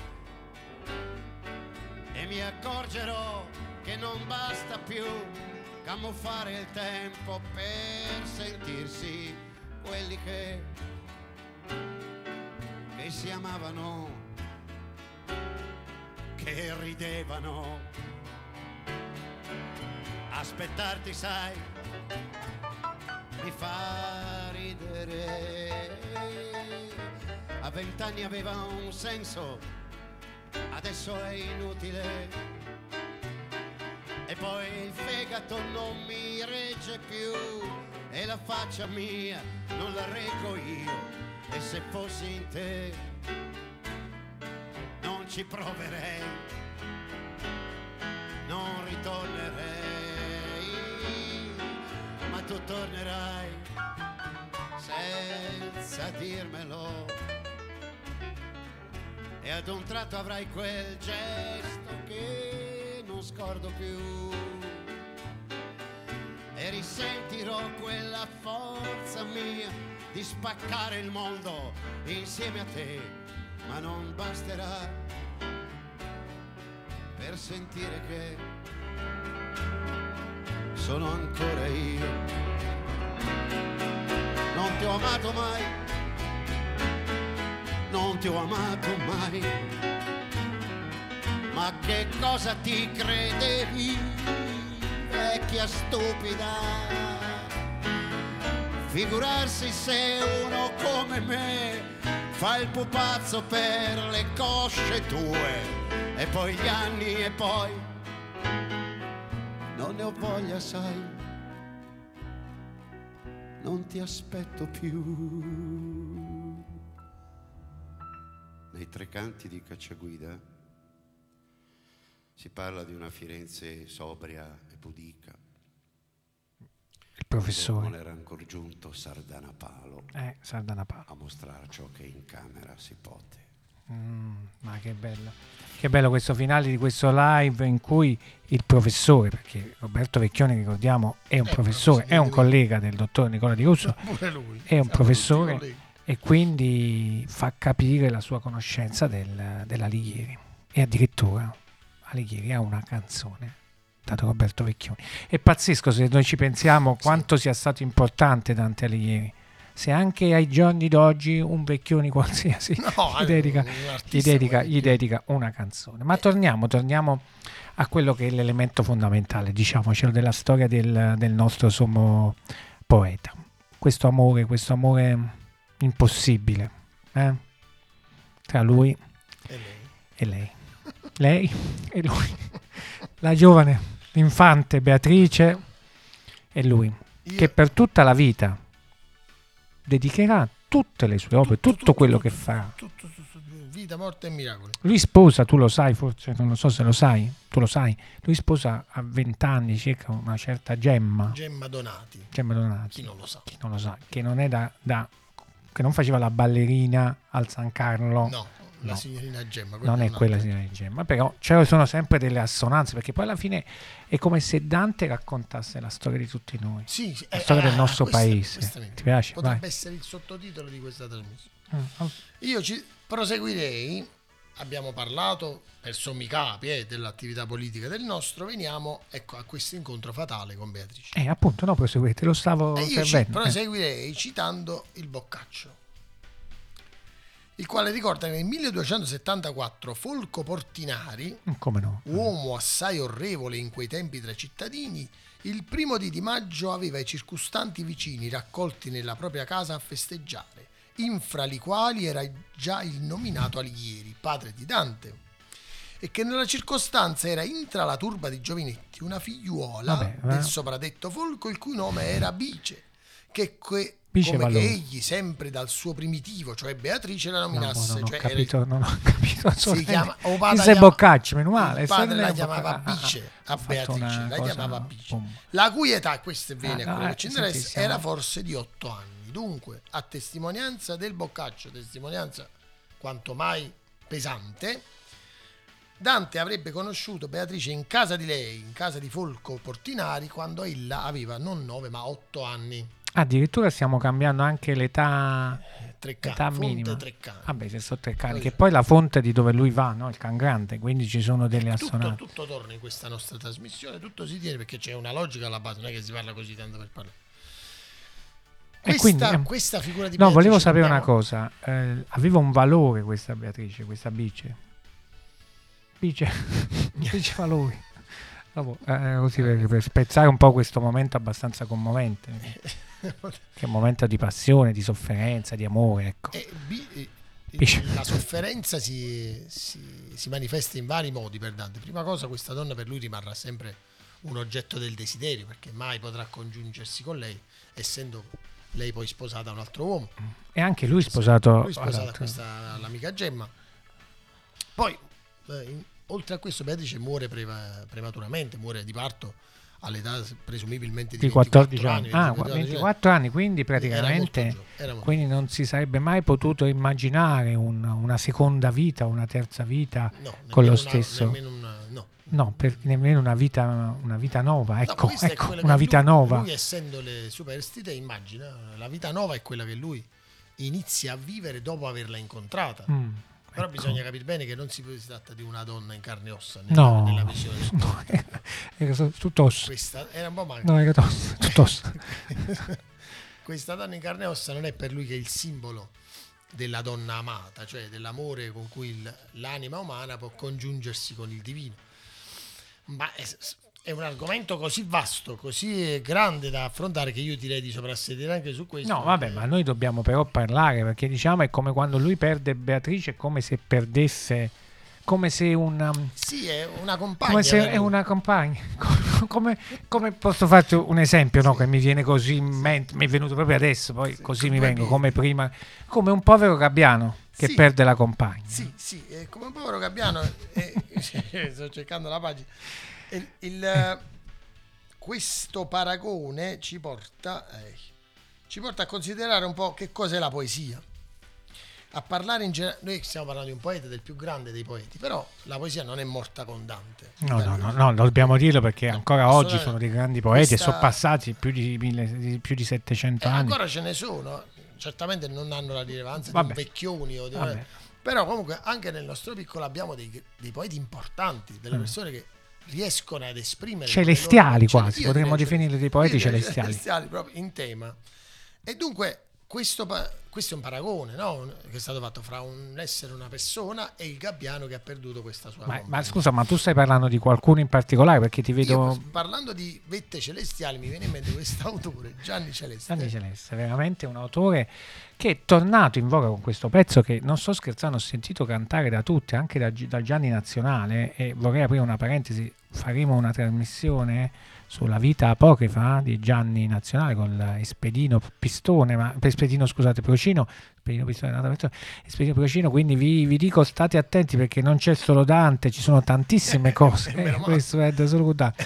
e mi accorgerò che non basta più camuffare il tempo per sentirsi quelli che che si amavano, che ridevano. Aspettarti, sai, mi fa ridere. A vent'anni aveva un senso, adesso è inutile. E poi il fegato non mi regge più e la faccia mia non la reggo io. E se fossi in te non ci proverei, non ritornerei, ma tu tornerai senza dirmelo. E ad un tratto avrai quel gesto che non scordo più e risentirò quella forza mia di spaccare il mondo insieme a te, ma non basterà per sentire che sono ancora io. Non ti ho amato mai, non ti ho amato mai, ma che cosa ti credevi, vecchia stupida? Figurarsi se uno come me fa il pupazzo per le cosce tue. E poi gli anni e poi? Non ne ho voglia, sai, non ti aspetto più. Nei tre canti di Cacciaguida si parla di una Firenze sobria e pudica. Il professore. Non era ancora giunto Sardanapalo Eh, Sardanapalo. a mostrare ciò che in camera si pote. Mm, ma che bello. Che bello questo finale di questo live in cui il professore, perché Roberto Vecchioni, ricordiamo, è un È professore, è un collega del dottor Nicola Di Russo lui. È un professore. e quindi fa capire la sua conoscenza del- dell'Alighieri. E addirittura Alighieri ha una canzone dato Roberto Vecchioni. È pazzesco se noi ci pensiamo quanto sia stato importante Dante Alighieri. Se anche ai giorni d'oggi un Vecchioni qualsiasi No, gli dedica, gli dedica- gli dedica una canzone. Ma torniamo, torniamo a quello che è l'elemento fondamentale, diciamocelo, della storia del, del nostro sommo poeta. Questo amore, questo amore impossibile eh? tra lui E lei? e lei. Lei e lui. La giovane, l'infante Beatrice e lui, Io- che per tutta la vita dedicherà tutte le sue opere, tutto, quello che farà. tutto, tutto, tutto, vita, morte e miracoli. Lui sposa, tu lo sai, forse non lo so se lo sai, tu lo sai, lui sposa a 20 anni circa una certa Gemma, Gemma Donati. Gemma Donati, Chi non lo sa? chi non lo sa, che non è da, da- che non faceva la ballerina al San Carlo, No, la No. signorina Gemma. non è quella signora di Gemma, però ci sono sempre delle assonanze, perché poi alla fine è come se Dante raccontasse la storia di tutti noi, Sì, sì, la eh, storia del ah, nostro questa- paese. questa Ti piace? Potrebbe Vai. essere il sottotitolo di questa trasmissione. Mm, Io ci proseguirei. Abbiamo parlato per sommi capi eh, dell'attività politica del nostro. Veniamo ecco, a questo incontro fatale con Beatrice. Eh, appunto, no, proseguite, lo stavo E io ci eh. proseguirei citando il Boccaccio, il quale ricorda che nel 1274 Folco Portinari, Mm, no? uomo assai orrevole in quei tempi tra i cittadini, il primo di, di maggio aveva i circostanti vicini raccolti nella propria casa a festeggiare, infra li quali era già il nominato Alighieri, padre di Dante, e che nella circostanza era intra la turba di giovinetti una figliuola Vabbè, del sopradetto Folco, il cui nome era Bice, che que- Bice come che Valore. egli sempre dal suo primitivo, cioè Beatrice, la No, nominasse. non ho cioè era- capito, non ho capito. si chiama o Il padre Se chiama- Boccacci, meno male. il padre la chiamava Bocca- ah, ah, Bice ha a Beatrice, la chiamava Bice. La cui età, questo è bene Ah, quello ah, che ci interessa, era forse di otto anni. Dunque, a testimonianza del Boccaccio, testimonianza quanto mai pesante, Dante avrebbe conosciuto Beatrice in casa di lei, in casa di Folco Portinari, quando ella aveva non nove ma otto anni. Addirittura stiamo cambiando anche l'età, l'età cani, fonte minima. Vabbè, se sono tre cani, Poi- che poi la fonte di dove lui va, no? il can grande, quindi ci sono delle Tutto, assonanze. tutto torna in questa nostra trasmissione, tutto si tiene perché c'è una logica alla base, non è che si parla così tanto per parlare. E Questa, quindi, eh, questa figura di No, volevo sapere una cosa. eh, aveva un valore questa Beatrice, questa bice. Bice, bice valori. Dopo, eh, così per, per spezzare un po' questo momento abbastanza commovente, che è un momento di passione, di sofferenza, di amore, ecco. E e- Bice. la sofferenza si, si- si manifesta in vari modi per Dante. Prima cosa, questa donna per lui rimarrà sempre un oggetto del desiderio perché mai potrà congiungersi con lei, essendo lei poi sposata da un altro uomo. E anche lui sposato, Lui sposato a questa l'amica Gemma. Poi, eh, in- oltre a questo, Beatrice muore preva- prematuramente, muore di parto all'età presumibilmente di, di 14 anni. 24 Ah, 24 24 anni, quindi Era molto praticamente giovane, era molto quindi non si sarebbe mai potuto immaginare un- una seconda vita, una terza vita No, con lo stesso. una- no. No, per, nemmeno una vita, una vita nuova, No, ecco, è ecco, quella una vita lui- nuova. Lui, essendo le superstite, immagina, la vita nuova è quella che lui inizia a vivere dopo averla incontrata. Mm, Però ecco. bisogna capire bene che non si, tratta di una donna in carne e ossa nella, No, nella visione. no, era, era tutto osso. Questa era un po' manca. No, era tutto osso. Questa donna in carne e ossa non è per lui che è il simbolo della donna amata, cioè dell'amore con cui il- l'anima umana può congiungersi con il divino. Ma è, è un argomento così vasto, così grande da affrontare che io direi di soprassedere anche su questo. No, vabbè, ma noi dobbiamo però parlare perché diciamo è come quando lui perde Beatrice, è come se perdesse, come se una, Sì, è una compagna. come se è una compagna. Come, come posso farti un esempio no, che mi viene così in mente, mi è venuto proprio adesso, poi così mi vengo come prima, come un povero gabbiano che Sì. perde la compagna. Sì, sì, è come un povero gabbiano. eh, sto cercando la pagina. Il, il, eh, questo paragone ci porta, eh, ci porta a considerare un po' che cos'è la poesia. A parlare in generale, noi stiamo parlando di un poeta del più grande dei poeti, però la poesia non è morta con Dante. No, no, no, no, dobbiamo dirlo perché No, ancora oggi sono dei grandi poeti e Questa- sono passati più di, mille- più di 700 Eh, anni. ancora ce ne sono, certamente non hanno la rilevanza Vabbè. di un vecchioni o di Vabbè. però comunque anche nel nostro piccolo abbiamo dei, dei poeti importanti, delle Mm. persone che riescono ad esprimere Celestiali quasi, io potremmo direi definirli dei poeti direi celestiali. proprio in tema. E dunque questo, questo è un paragone no? che è stato fatto fra un essere una persona e il gabbiano che ha perduto questa sua Ma, ma scusa, ma tu stai parlando di qualcuno in particolare? Perché ti Io, vedo parlando di vette celestiali mi viene in mente quest'autore Gianni Celeste. Gianni Celeste, veramente un autore che è tornato in voga con questo pezzo che non sto scherzando, ho sentito cantare da tutti, anche da, da Gianni Nazionale e vorrei aprire una parentesi, faremo una trasmissione sulla vita apocrifa di Gianni Nazionale con Espedino Pistone, ma Espedino scusate, Procino, Espedino Pistone, è un'altra persona, Espedino Procino, quindi vi, vi dico state attenti perché non c'è solo Dante, ci sono tantissime cose, eh, questo è da solo Dante.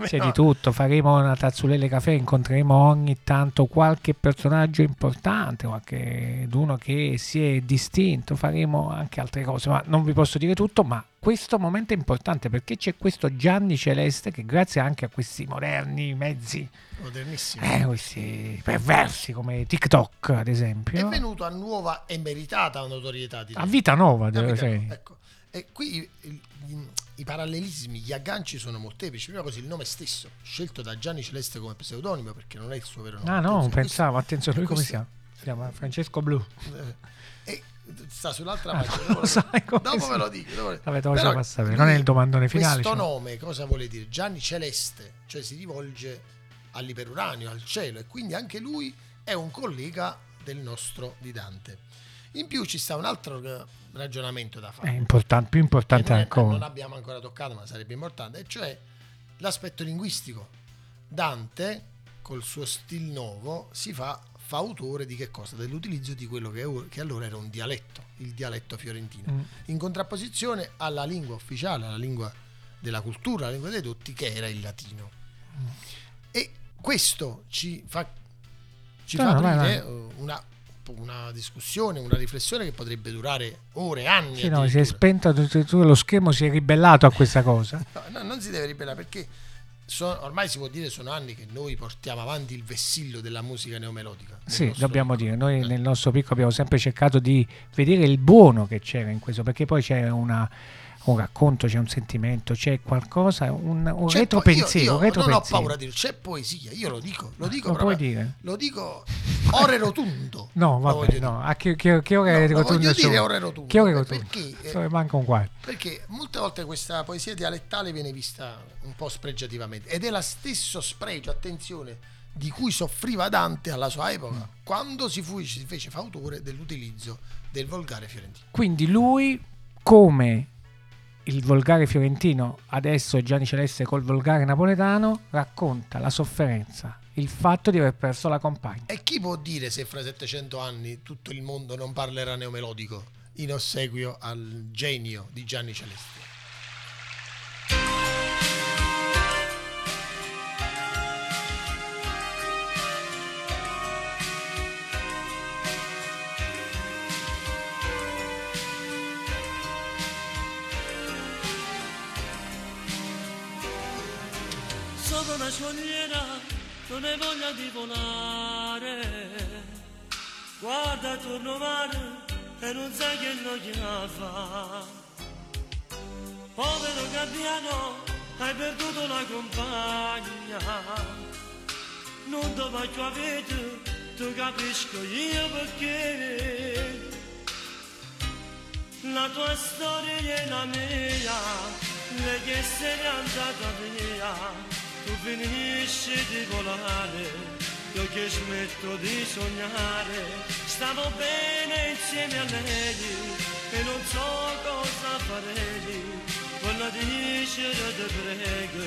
C'è di tutto, faremo una tazzulele caffè, incontreremo ogni tanto qualche personaggio importante, qualche uno che si è distinto, faremo anche altre cose, ma non vi posso dire tutto, ma questo momento è importante perché c'è questo Gianni Celeste che grazie anche a questi moderni mezzi, modernissimo. eh, questi perversi come TikTok ad è esempio, venuto a nuova e meritata notorietà direi. a vita nuova, A vita dire. nuova, ecco. e qui i, i- i parallelismi gli agganci sono molteplici prima così il nome stesso scelto da Gianni Celeste come pseudonimo perché non è il suo vero nome Ah no, Attenzione, pensavo, attenzione, lui come si chiama? Si chiama Francesco Blu. eh, e sta sull'altra Ah, pagina dopo, lo sai come dopo ve lo dico dopo- Vabbè, lo Però lui- non è il domandone finale. questo cioè. nome cosa vuole dire? Gianni Celeste cioè si rivolge all'iperuranio al cielo e quindi anche lui è un collega del nostro di Dante in più ci sta un altro ragionamento da fare È importante, più importante non, ancora. non abbiamo ancora toccato, ma sarebbe importante, e cioè l'aspetto linguistico. Dante, col suo stil nuovo, si fa, fa autore di che cosa? Dell'utilizzo di quello che, che allora era un dialetto, il dialetto fiorentino, Mm. in contrapposizione alla lingua ufficiale, alla lingua della cultura, alla lingua dei tutti, che era il latino. Mm. E questo ci fa, ci No, fa no, aprire vai. eh, una, una discussione, una riflessione che potrebbe durare ore, anni. Sì, no, si è spento lo schermo, si è ribellato a questa cosa. No, no, non si deve ribellare perché so- ormai si può dire sono anni che noi portiamo avanti il vessillo della musica neomelodica. Sì, dobbiamo piccolo. dire, noi Eh, nel nostro piccolo abbiamo sempre cercato di vedere il buono che c'era in questo, perché poi c'è una- un racconto, c'è un sentimento, c'è qualcosa, un, un c'è retropensiero. io, io non ho retropensiero. paura di dire, c'è poesia, io lo dico, lo dico Lo proprio- puoi dire? Lo dico ore rotundo. No, vabbè, no. A che, che, che ora No, è rotondo voglio dire ore rotundo, Che ore rotondo? perché, eh, manca un quarto. Perché molte volte questa poesia dialettale viene vista un po' spregiativamente ed è lo stesso spregio, attenzione, di cui soffriva Dante alla sua epoca, Mm. quando si, fu, si fece fautore dell'utilizzo del volgare fiorentino. Quindi lui, come il volgare fiorentino, adesso Gianni Celeste col volgare napoletano, racconta la sofferenza, il fatto di aver perso la compagna. E chi può dire se fra 700 anni tutto il mondo non parlerà neomelodico in ossequio al genio di Gianni Celeste? Non hai voglia di volare. Guarda attorno mare e non sai che noia fa Povero gabbiano hai perduto la compagna. Non ti faccio avere, tu capisco io perché. La tua storia è la mia, lei che se n'è andata via, tu finisci di volare, io che smetto di sognare, stavo bene insieme a lei e non so cosa farei, quella dice ti prego,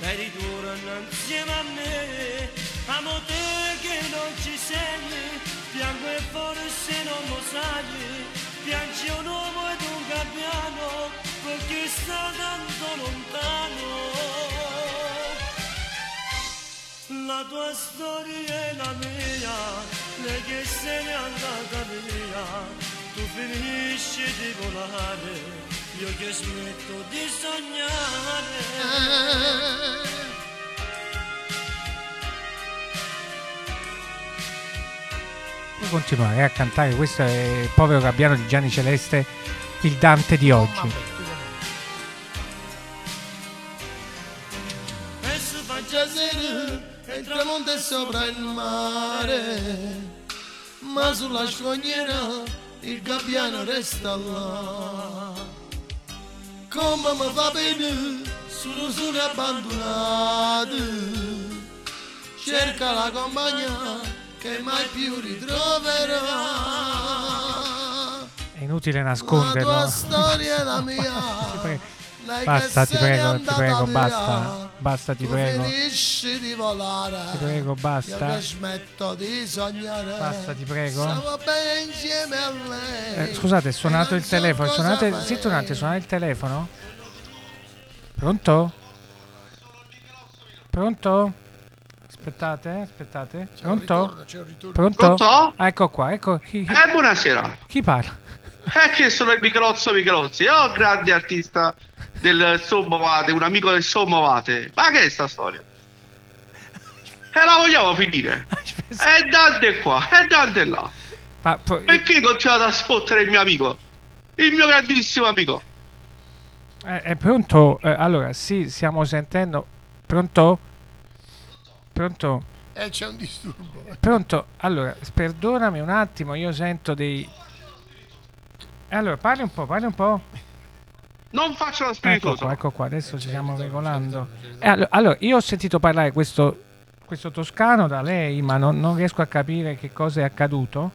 lei ritorna insieme a me, amo te che non ci sei, piango e forse non lo sai, piangi un uomo ed un gabbiano perché sta tanto lontano La tua storia è la mia, lei che se n'è andata via, tu finisci di volare, io che smetto di sognare. Continuare a cantare, questo è il povero gabbiano di Gianni Celeste, il Dante di oggi. Sopra il mare, ma sulla scogliera il gabbiano resta là. Come mi fa bene, solo solo abbandonato, cerca la compagna che mai più ritroverà. È inutile La nasconderlo. tua storia è la mia. Basta, ti prego, ti prego, basta. Basta, ti prego. finisci di volare. Ti prego, Io basta. che smetto di sognare. Basta, ti prego. Stavo bene insieme a lei. Eh, scusate, è suonato il telefono. Suonate, zitto un attimo, suonate il telefono. Pronto? Pronto? Aspettate, eh, aspettate. Pronto? Pronto? Pronto? Ah, ecco qua, ecco. Chi, chi- Eh, buonasera. chi parla? È che sono il Michelozzo Michelozzi, oh, grande artista del Sommovate, un amico del Sommovate. Ma che è sta storia? E la vogliamo finire? E Dante qua, e Dante là. Ma poi- Perché continuate a sfottere il mio amico? Il mio grandissimo amico. eh, è pronto? Eh, allora, sì, stiamo sentendo. Pronto? Pronto? Eh, c'è un disturbo. Pronto? Allora, perdonami un attimo, io sento dei... Allora, parli un po', parli un po'. Non faccio lo Ecco spiritoso. qua, ecco qua, adesso ci stiamo regolando. Eh, allo- allora, io ho sentito parlare questo, questo toscano da lei, ma non, non riesco a capire che cosa è accaduto.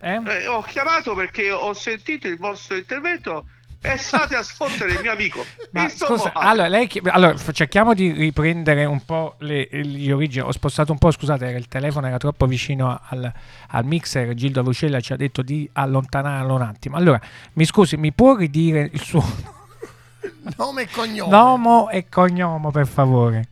Eh? Eh, ho chiamato perché ho sentito il vostro intervento e state a sfottere il mio amico. Ma scusa, allora, lei allora, cerchiamo di riprendere un po' le, gli origini. Ho spostato un po', scusate, era il telefono era troppo vicino al, al mixer. Gildo Ruscella ci ha detto di allontanarlo un attimo. Allora, mi scusi, mi può ridire il suo Nome e cognome. nome e cognome, per favore?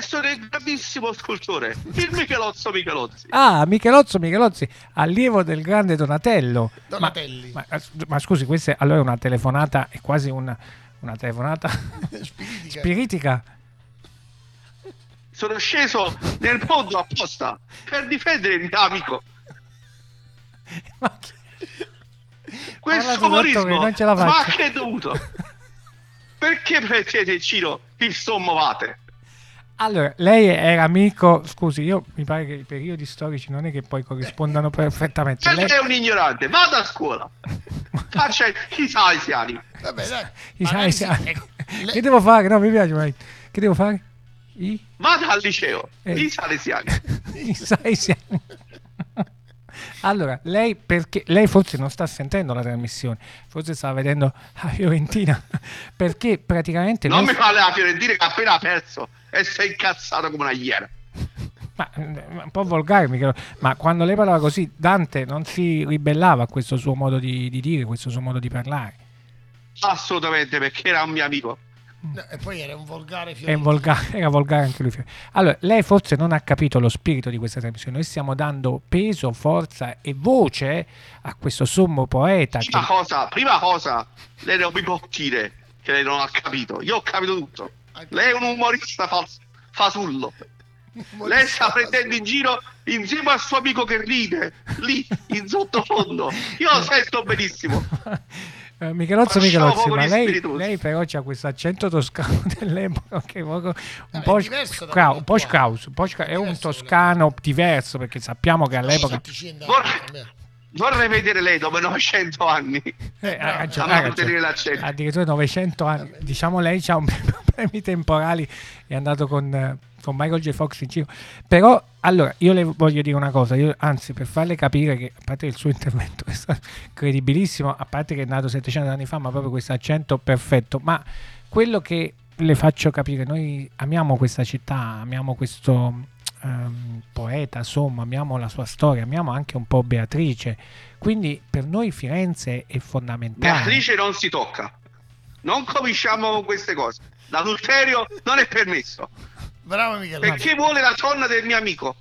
Sono il grandissimo scultore, il Michelozzo Michelozzi. Ah, Michelozzo Michelozzi, allievo del grande Donatello. Ma- Donatelli. Ma, ma scusi, questa è allora una telefonata, è quasi una, una telefonata Spiritica. spiritica. Sono sceso nel mondo apposta per difendere il mio amico. Ma chi- Questo umorismo, non ce la ma che è dovuto? Perché prendete in giro il sommovate? Allora, lei era amico, scusi, io mi pare che i periodi storici non è che poi corrispondano perfettamente. Perché Lei, è un ignorante, vada a scuola. Faccia i salesiani. Vabbè, dai. i ecco, le- che devo fare? No, mi piace, ma che devo fare? I, Vada al liceo, Eh. i salesiani. i salesiani. Allora, lei perché lei forse non sta sentendo la trasmissione, forse sta vedendo la Fiorentina, perché praticamente Non noi- mi parli la Fiorentina che ha appena perso e sei incazzato come una iena. Ma eh, un po' volgare, Michele, ma quando lei parlava così, Dante non si ribellava a questo suo modo di, di dire, questo suo modo di parlare. Assolutamente, perché era un mio amico. No, e poi era un volgare È fiorentino. volgare, era volgare anche lui. Allora, lei forse non ha capito lo spirito di questa trasmissione. Noi stiamo dando peso, forza e voce a questo sommo poeta. Prima Che, cosa, prima cosa, lei non mi può dire che lei non ha capito. Io ho capito tutto. Lei è un umorista fals- fasullo. Lei sta prendendo in giro insieme al suo amico che ride lì in sottofondo. Io lo sento benissimo. Eh, Michelozzo, poco ma lei, lei però c'ha questo accento toscano dell'epoca che proprio un po' quello un po' scrauso, un po' scra- è un toscano diverso perché sappiamo che all'epoca Vorrei- vedere lei dopo 900 anni. Eh, ha ha mantenere l'accento. Addirittura 900 anni. Diciamo lei ha un problemi temporali, è andato con, eh, con Michael J. Fox in giro. Però, allora, io le voglio dire una cosa, io, anzi, per farle capire che, a parte il suo intervento è stato credibilissimo, a parte che è nato 700 anni fa, ma proprio questo accento perfetto, ma quello che le faccio capire, noi amiamo questa città, amiamo questo ehm, poeta, insomma, amiamo la sua storia, amiamo anche un po' Beatrice, quindi per noi Firenze è fondamentale. Beatrice non si tocca. Non cominciamo con queste cose. L'adulterio non è permesso. Bravo Michele. Perché vuole la donna del mio amico?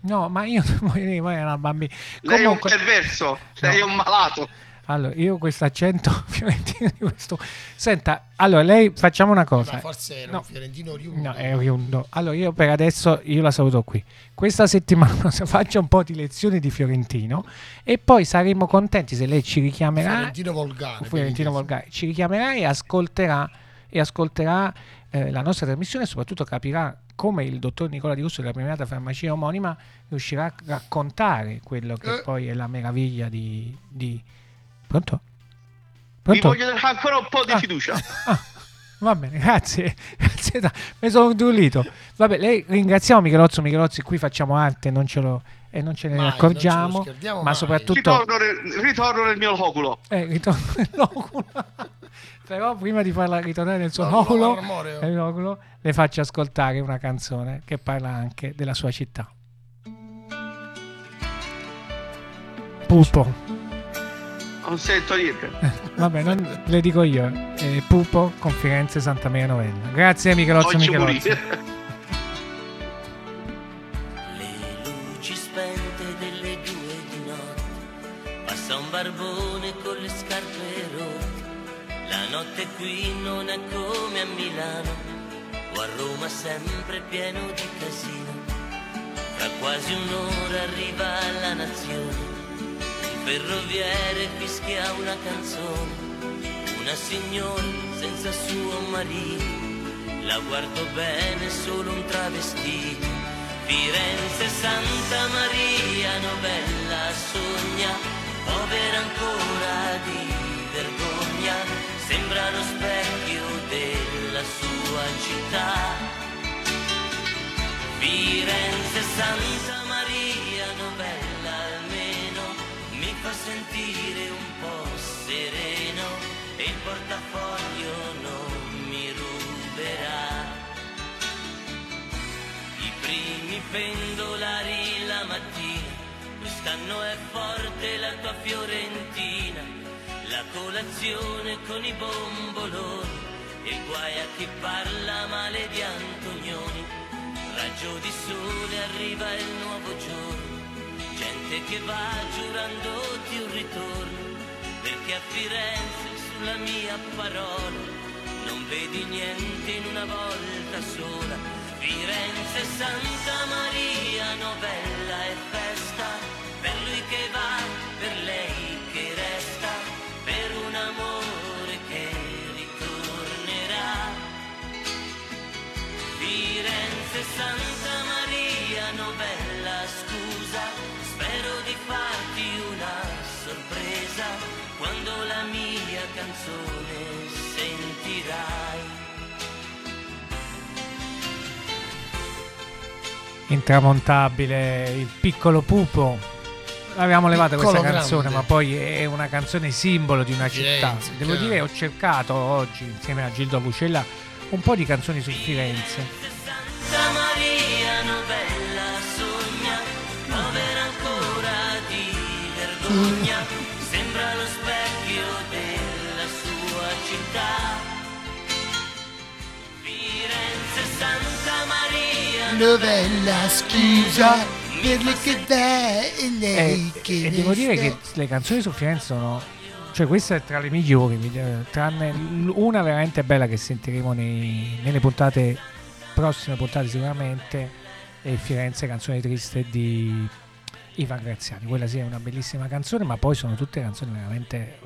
No, ma io non voglio dire, una bambina. Lei Comunque- è un perverso, lei No. è un malato. Allora, io questo accento fiorentino di questo. Senta, allora lei facciamo una cosa. Ma forse era No. un fiorentino oriundo. No, è oriundo. Allora, io per adesso io la saluto qui. Questa settimana faccia un po' di lezioni di fiorentino e poi saremo contenti se lei ci richiamerà. Fiorentino volgare. Fiorentino. Volgare ci richiamerà e ascolterà, e ascolterà eh, la nostra trasmissione e soprattutto capirà come il dottor Nicola Di Russo della premiata farmacia omonima riuscirà a raccontare quello che Eh. poi è la meraviglia di... di... Pronto? Pronto? voglio dare ancora un po' di Ah. fiducia. Ah, va bene, grazie. grazie da- mi sono indurito. Vabbè, lei ringraziamo Michelozzo. Michelozzi, qui facciamo arte non ce lo, e non ce ne Mai, accorgiamo. ma mai. soprattutto Ritorno nel, ritorno nel mio loculo. eh, ritorno nell'oculo. Però prima di farla ritornare nel suo L'oculo oculo, marmoreo. nell'oculo, le faccio ascoltare una canzone che parla anche della sua città. Pupo. Non sento niente. Vabbè, non le dico io. Eh, Pupo con Firenze Santa Maria Novella. Grazie Michelozzo Voglio Michelozzi. morire. Barbone con le scarpe rotte. La notte qui non è come a Milano, o a Roma sempre pieno di casino. Tra quasi un'ora arriva la nazione, un ferroviere fischia una canzone, una signora senza suo marito. La guardo bene, solo un travestito. Firenze, Santa Maria, novella sogna, povera ancora di vergogna, sembra lo specchio della sua città. Firenze, Santa Maria, novella almeno, mi fa sentire un po' sereno e il portafoglio non mi ruberà. I primi pendolari quest'anno è forte la tua Fiorentina, la colazione con i bomboloni e guai a chi parla male di Antonioni. Raggio di sole arriva il nuovo giorno, gente che va giurandoti un ritorno, perché a Firenze sulla mia parola non vedi niente in una volta sola. Firenze, Santa Maria, novella e festa, Santa Maria, novella, scusa, spero di farti una sorpresa quando la mia canzone sentirai. intramontabile, il piccolo pupo. L'avevamo levata questa canzone, grande. ma poi è una canzone simbolo di una città. Firenze, Devo chiaro. dire, ho cercato oggi, insieme a Gildo Avucella, un po' di canzoni su Firenze. Santa Maria, novella, sogna, povera ancora di vergogna, sembra lo specchio della sua città. Firenze, Santa Maria, Novella, scusa, va e devo dire che le canzoni su Firenze sono. Cioè, questa è tra le migliori, mi- eh, tranne una veramente bella che sentiremo nei- nelle puntate, prossime puntate sicuramente. E Firenze, canzone triste di Ivan Graziani. Quella sì è una bellissima canzone, ma poi sono tutte canzoni veramente.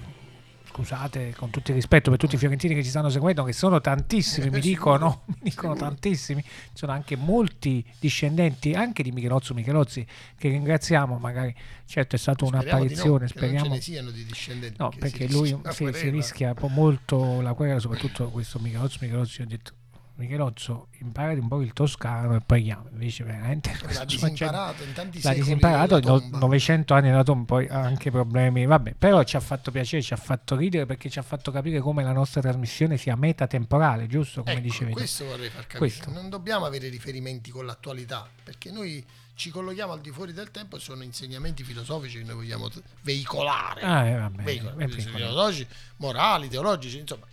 Scusate, con tutto il rispetto per tutti i fiorentini che ci stanno seguendo, che sono tantissimi, mi dicono, mi dicono tantissimi. Ci sono anche molti discendenti, anche di Michelozzo Michelozzi, che ringraziamo. Magari, certo, è stata Speriamo no, un'apparizione. che Non speriamo. ce ne siano di discendenti. No, perché si lui si querela. rischia un po' molto la querela, soprattutto questo Michelozzo. Io ho detto, Michelozzo, imparati un po' il toscano e poi chiama. Invece, veramente, L'ha disimparato in tanti L'ha disimparato, nella no- tomba. 900 anni nella tomba, poi ha anche problemi. Vabbè, però ci ha fatto piacere, ci ha fatto ridere perché ci ha fatto capire come la nostra trasmissione sia metatemporale, giusto? Come Ecco, dicevi. questo vorrei far capire. Questo. Non dobbiamo avere riferimenti con l'attualità, perché noi ci collochiamo al di fuori del tempo e sono insegnamenti filosofici che noi vogliamo veicolare. Ah, eh, vabbè, Veicolare, filosofici, morali, teologici, insomma.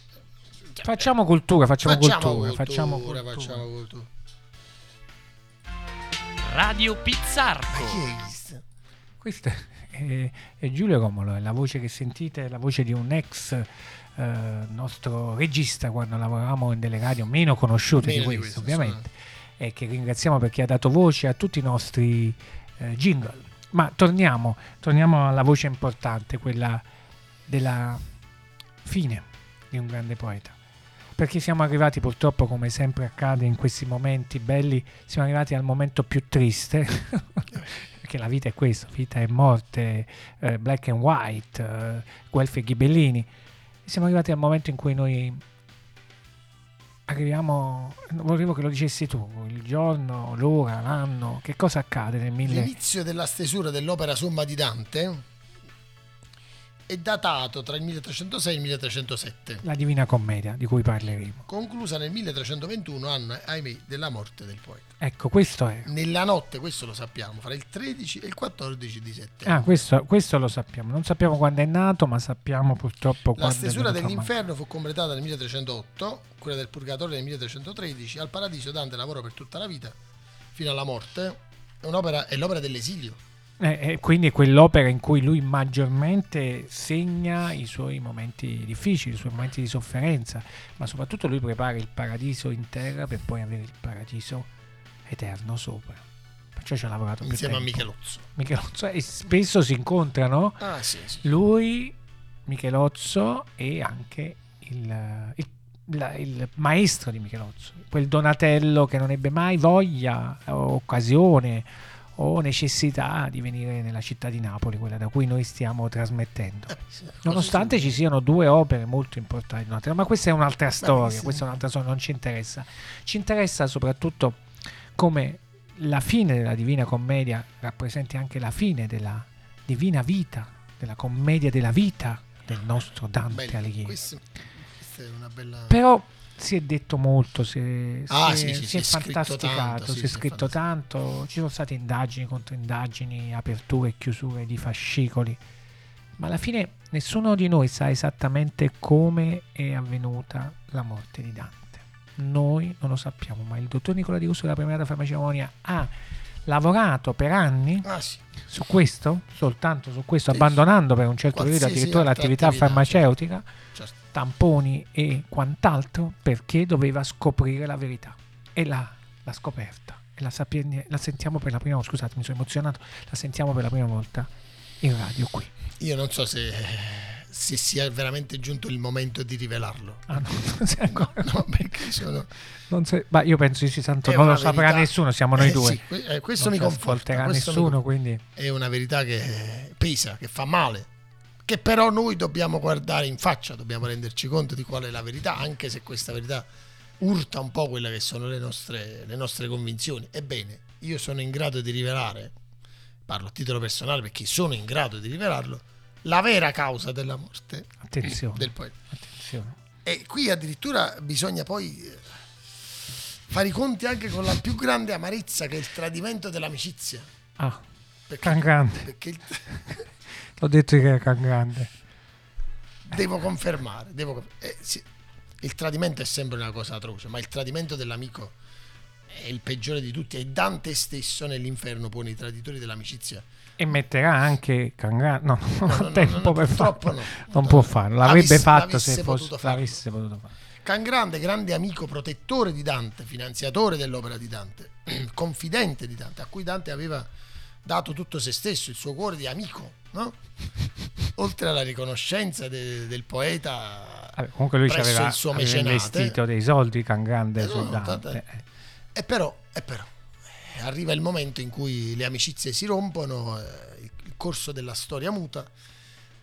Facciamo cultura, facciamo, Facciamo cultura, cultura, facciamo cultura. facciamo cultura. Radio Pizzarco. questo? Questo è, è Giulio Romolo, è la voce che sentite, è la voce di un ex eh, nostro regista quando lavoravamo in delle radio meno conosciute Meno di di questo, questo, ovviamente, e che ringraziamo perché ha dato voce a tutti i nostri eh, jingle. Ma torniamo, torniamo alla voce importante, quella della fine di un grande poeta. Perché siamo arrivati purtroppo, come sempre accade in questi momenti belli, siamo arrivati al momento più triste. perché la vita è questo, vita e morte, eh, black and white, eh, Guelfi e Ghibellini. Siamo arrivati al momento in cui noi arriviamo, volevo che lo dicessi tu, il giorno, l'ora, l'anno, che cosa accade nel mille... L'inizio della stesura dell'opera Somma di Dante è datato tra il 1306 e il 1307, La Divina Commedia, di cui parleremo. conclusa nel 1321, anno, ahimè, della morte del poeta. Ecco, questo è. Nella notte, questo lo sappiamo, fra il 13 e il 14 di settembre. Ah, questo, questo lo sappiamo. Non sappiamo quando è nato, ma sappiamo purtroppo La quando stesura è venuto a dell'inferno fu completata nel 1308, quella del purgatorio nel 1313, al paradiso Dante lavorò per tutta la vita, fino alla morte. È, un'opera, è l'opera dell'esilio. Eh, eh, quindi è quell'opera in cui lui maggiormente segna i suoi momenti difficili, i suoi momenti di sofferenza, ma soprattutto lui prepara il paradiso in terra per poi avere il paradiso eterno sopra. Perciò ci ha lavorato Insieme a. Michelozzo. Michelozzo e spesso si incontrano Ah, sì, sì. lui, Michelozzo e anche il, il- la- il maestro di Michelozzo, quel Donatello che non ebbe mai voglia o occasione o necessità di venire nella città di Napoli, quella da cui noi stiamo trasmettendo. Eh, Nonostante ci siano due opere molto importanti, ma questa è un'altra storia, questa è un'altra storia, non ci interessa. Ci interessa soprattutto come la fine della Divina Commedia rappresenti anche la fine della divina vita, della commedia della vita del nostro Dante Bello, Alighieri. Questa, questa è una bella... Però si è detto molto, si è, Ah, si sì, si si è fantasticato, tanto, si è scritto tanto, ci sono state indagini contro indagini, aperture e chiusure di fascicoli, ma alla fine nessuno di noi sa esattamente come è avvenuta la morte di Dante. Noi non lo sappiamo, ma il dottor Nicola Di Russo della Premiata Farmacia Monia ha lavorato per anni Ah, sì. su questo, soltanto su questo, Sì, abbandonando per un certo periodo addirittura l'attività attività, farmaceutica. Tamponi e quant'altro, perché doveva scoprire la verità. E l'ha, l'ha scoperta. E la, sapien- la sentiamo per la prima volta, scusate, mi sono emozionato, la sentiamo per la prima volta in radio qui. Io non so se, se sia veramente giunto il momento di rivelarlo. Ah, no, non è ancora- No, perché sono... non si- ma io penso sì, tanto non lo una saprà verità- nessuno, siamo noi Eh, due. sì, eh, questo non mi conforta. questo mi nessuno, conforta. quindi È una verità che pesa, che fa male. Che però noi dobbiamo guardare in faccia, dobbiamo renderci conto di qual è la verità, anche se questa verità urta un po' quelle che sono le nostre, le nostre convinzioni. Ebbene, io sono in grado di rivelare, parlo a titolo personale perché sono in grado di rivelarlo, la vera causa della morte attenzione, del poeta. attenzione. E qui addirittura bisogna poi eh, fare i conti anche con la più grande amarezza che è il tradimento dell'amicizia. Ah, Perché, Can Grande. perché il- l'ho detto che era Can Grande. devo confermare, devo eh, sì, il tradimento è sempre una cosa atroce, ma il tradimento dell'amico è il peggiore di tutti e Dante stesso nell'inferno pone i traditori dell'amicizia. E metterà anche Can Grande. No, non No, no, tempo no, per farlo. no. Non No, può farlo. L'avrebbe fatto l'avesse se fosse, fare. l'avesse potuto fare. Can Grande, grande amico protettore di Dante, finanziatore dell'opera di Dante, confidente di Dante, a cui Dante aveva dato tutto se stesso, il suo cuore di amico, no? Oltre alla riconoscenza de- del poeta, Vabbè, comunque lui ci aveva, il suo aveva investito dei soldi Can Grande Eh, tante- E però, e però, arriva il momento in cui le amicizie si rompono, eh, il corso della storia muta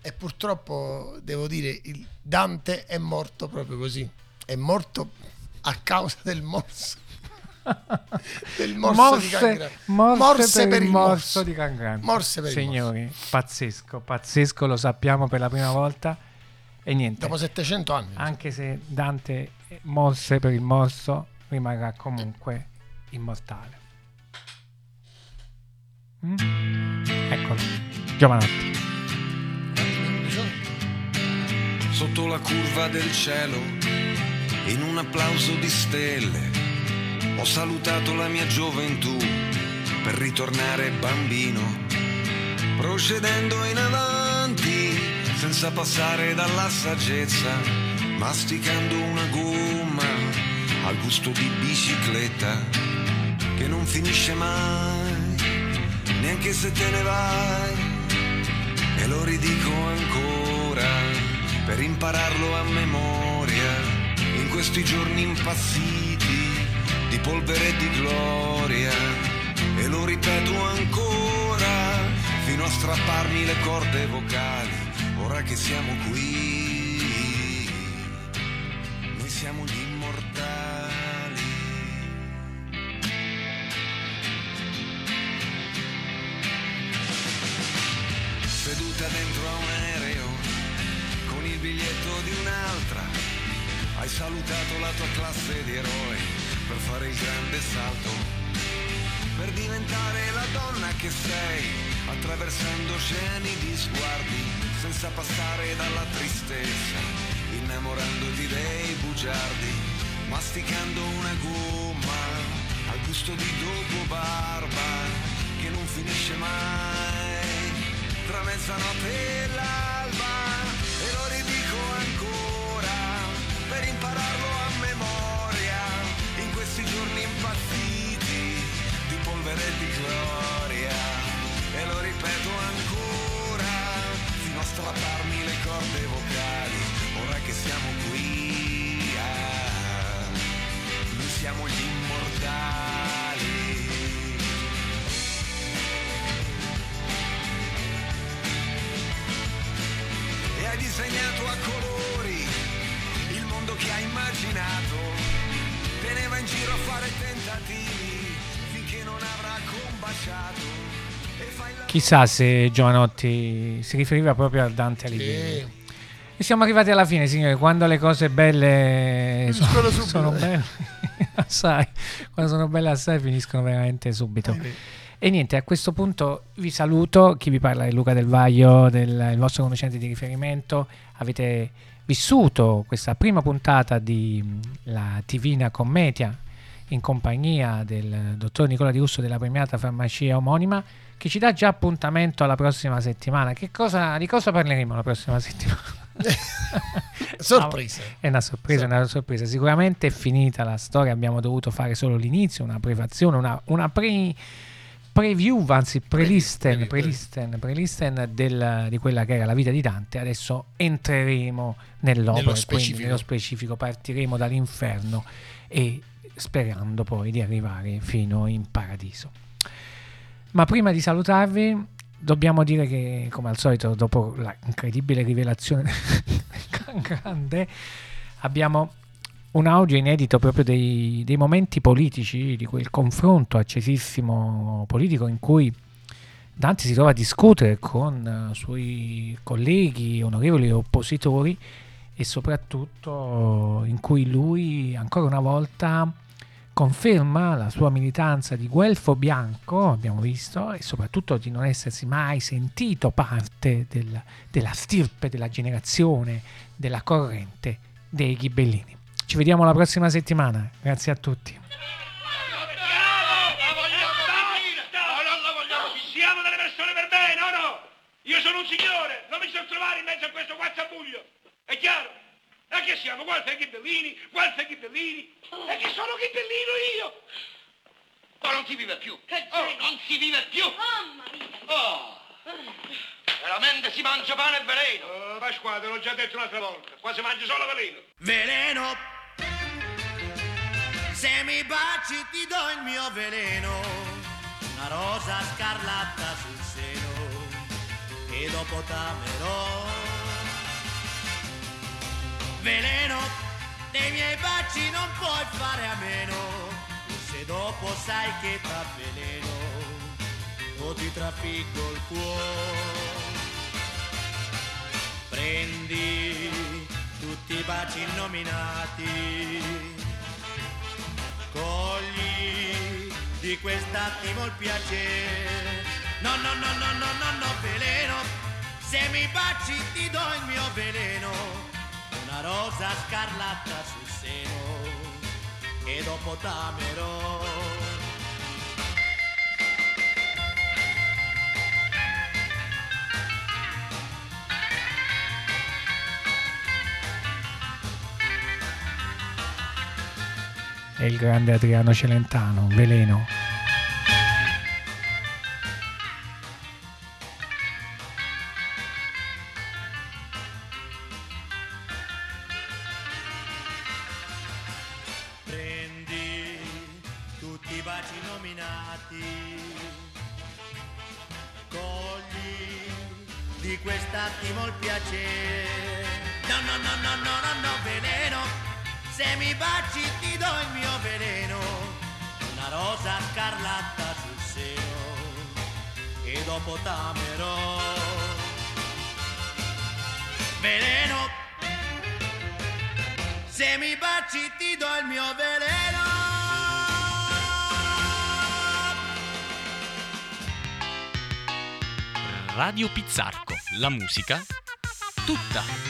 e purtroppo devo dire il Dante è morto proprio così, è morto a causa del morso. Del morso di Can Morse, morse per, il morso di Can Grande. Morse per il Signori, pazzesco, pazzesco, lo sappiamo per la prima volta. E niente, Dopo 700 anni. anche se Dante morse per il morso, rimarrà comunque immortale. Mm? Eccolo, Giovanotti. sotto la curva del cielo, in un applauso di stelle, ho salutato la mia gioventù, per ritornare bambino, procedendo in avanti senza passare dalla saggezza, masticando una gomma al gusto di bicicletta che non finisce mai, neanche se te ne vai. E lo ridico ancora per impararlo a memoria in questi giorni impazziti di polvere e di gloria. E lo ripeto ancora fino a strapparmi le corde vocali. Ora che siamo qui, noi siamo gli immortali. seduta dentro a un aereo con il biglietto di un'altra. Hai salutato la tua classe di eroi per fare il grande salto, per diventare la donna che sei, attraversando oceani di sguardi, senza passare dalla tristezza, innamorandoti dei bugiardi, masticando una gomma al gusto di dopo barba che non finisce mai. Tra mezzanotte e l'alba e lo ridico ancora per impararlo polvere di gloria e lo ripeto ancora fino a strapparmi le corde vocali ora che siamo qui ah, noi siamo gli immortali e hai disegnato a colori il mondo che hai immaginato. Te ne va in giro a fare tentativi Chissà se Giovanotti si riferiva proprio a Dante Alighieri. E siamo arrivati alla fine, signore. Quando le cose belle sono, subito, sono eh. belle, assai, quando sono belle assai, finiscono veramente subito. E niente, a questo punto vi saluto. Chi vi parla è Luca Del Vaglio, del, il vostro conoscente di riferimento. Avete vissuto questa prima puntata di mh, La Divina Commedia in compagnia del dottor Nicola Di Russo della premiata farmacia omonima che ci dà già appuntamento alla prossima settimana. Che cosa, di cosa parleremo la prossima settimana? Sorpresa. È una sorpresa, è una sorpresa. Sicuramente è finita la storia, abbiamo dovuto fare solo l'inizio, una prefazione, una, una pre- preview, anzi prelisten, prelisten, prelisten del- di quella che era la vita di Dante. Adesso entreremo nell'opera, Nello quindi specifico. nello specifico partiremo dall'inferno e sperando poi di arrivare fino in paradiso. Ma prima di salutarvi, dobbiamo dire che, come al solito, dopo la incredibile rivelazione del Gran Grande, abbiamo un audio inedito proprio dei, dei momenti politici, di quel confronto accesissimo politico in cui Dante si trova a discutere con eh, suoi colleghi, onorevoli oppositori e soprattutto in cui lui ancora una volta conferma la sua militanza di guelfo bianco, abbiamo visto, e soprattutto di non essersi mai sentito parte del- della stirpe, della generazione, della corrente dei ghibellini. Ci vediamo la prossima settimana, grazie a tutti. Io sono un signore, non mi so trovare in mezzo a questo guazzabuglio. È chiaro? E che siamo? Guarda i ghibellini, guarda i ghibellini. E che sono ghibellino io? Oh, non si vive più. Oh, non si vive più. Mamma mia! Oh. Veramente si mangia pane e veleno. Oh, Pasquale, te l'ho già detto un'altra volta. Qua si mangia solo veleno. Veleno, se mi baci ti do il mio veleno, una rosa scarlatta sul seno e dopo t'amerò. Veleno, dei miei baci non puoi fare a meno, se dopo sai che t'avveleno o ti trafiggo il cuore. Prendi tutti i baci innominati, cogli di quest'attimo il piacere. No, no, no, no, no, no, no, veleno, se mi baci ti do il mio veleno, una rosa scarlatta sul seno e dopo t'amerò. E il grande Adriano Celentano, veleno. La musica tutta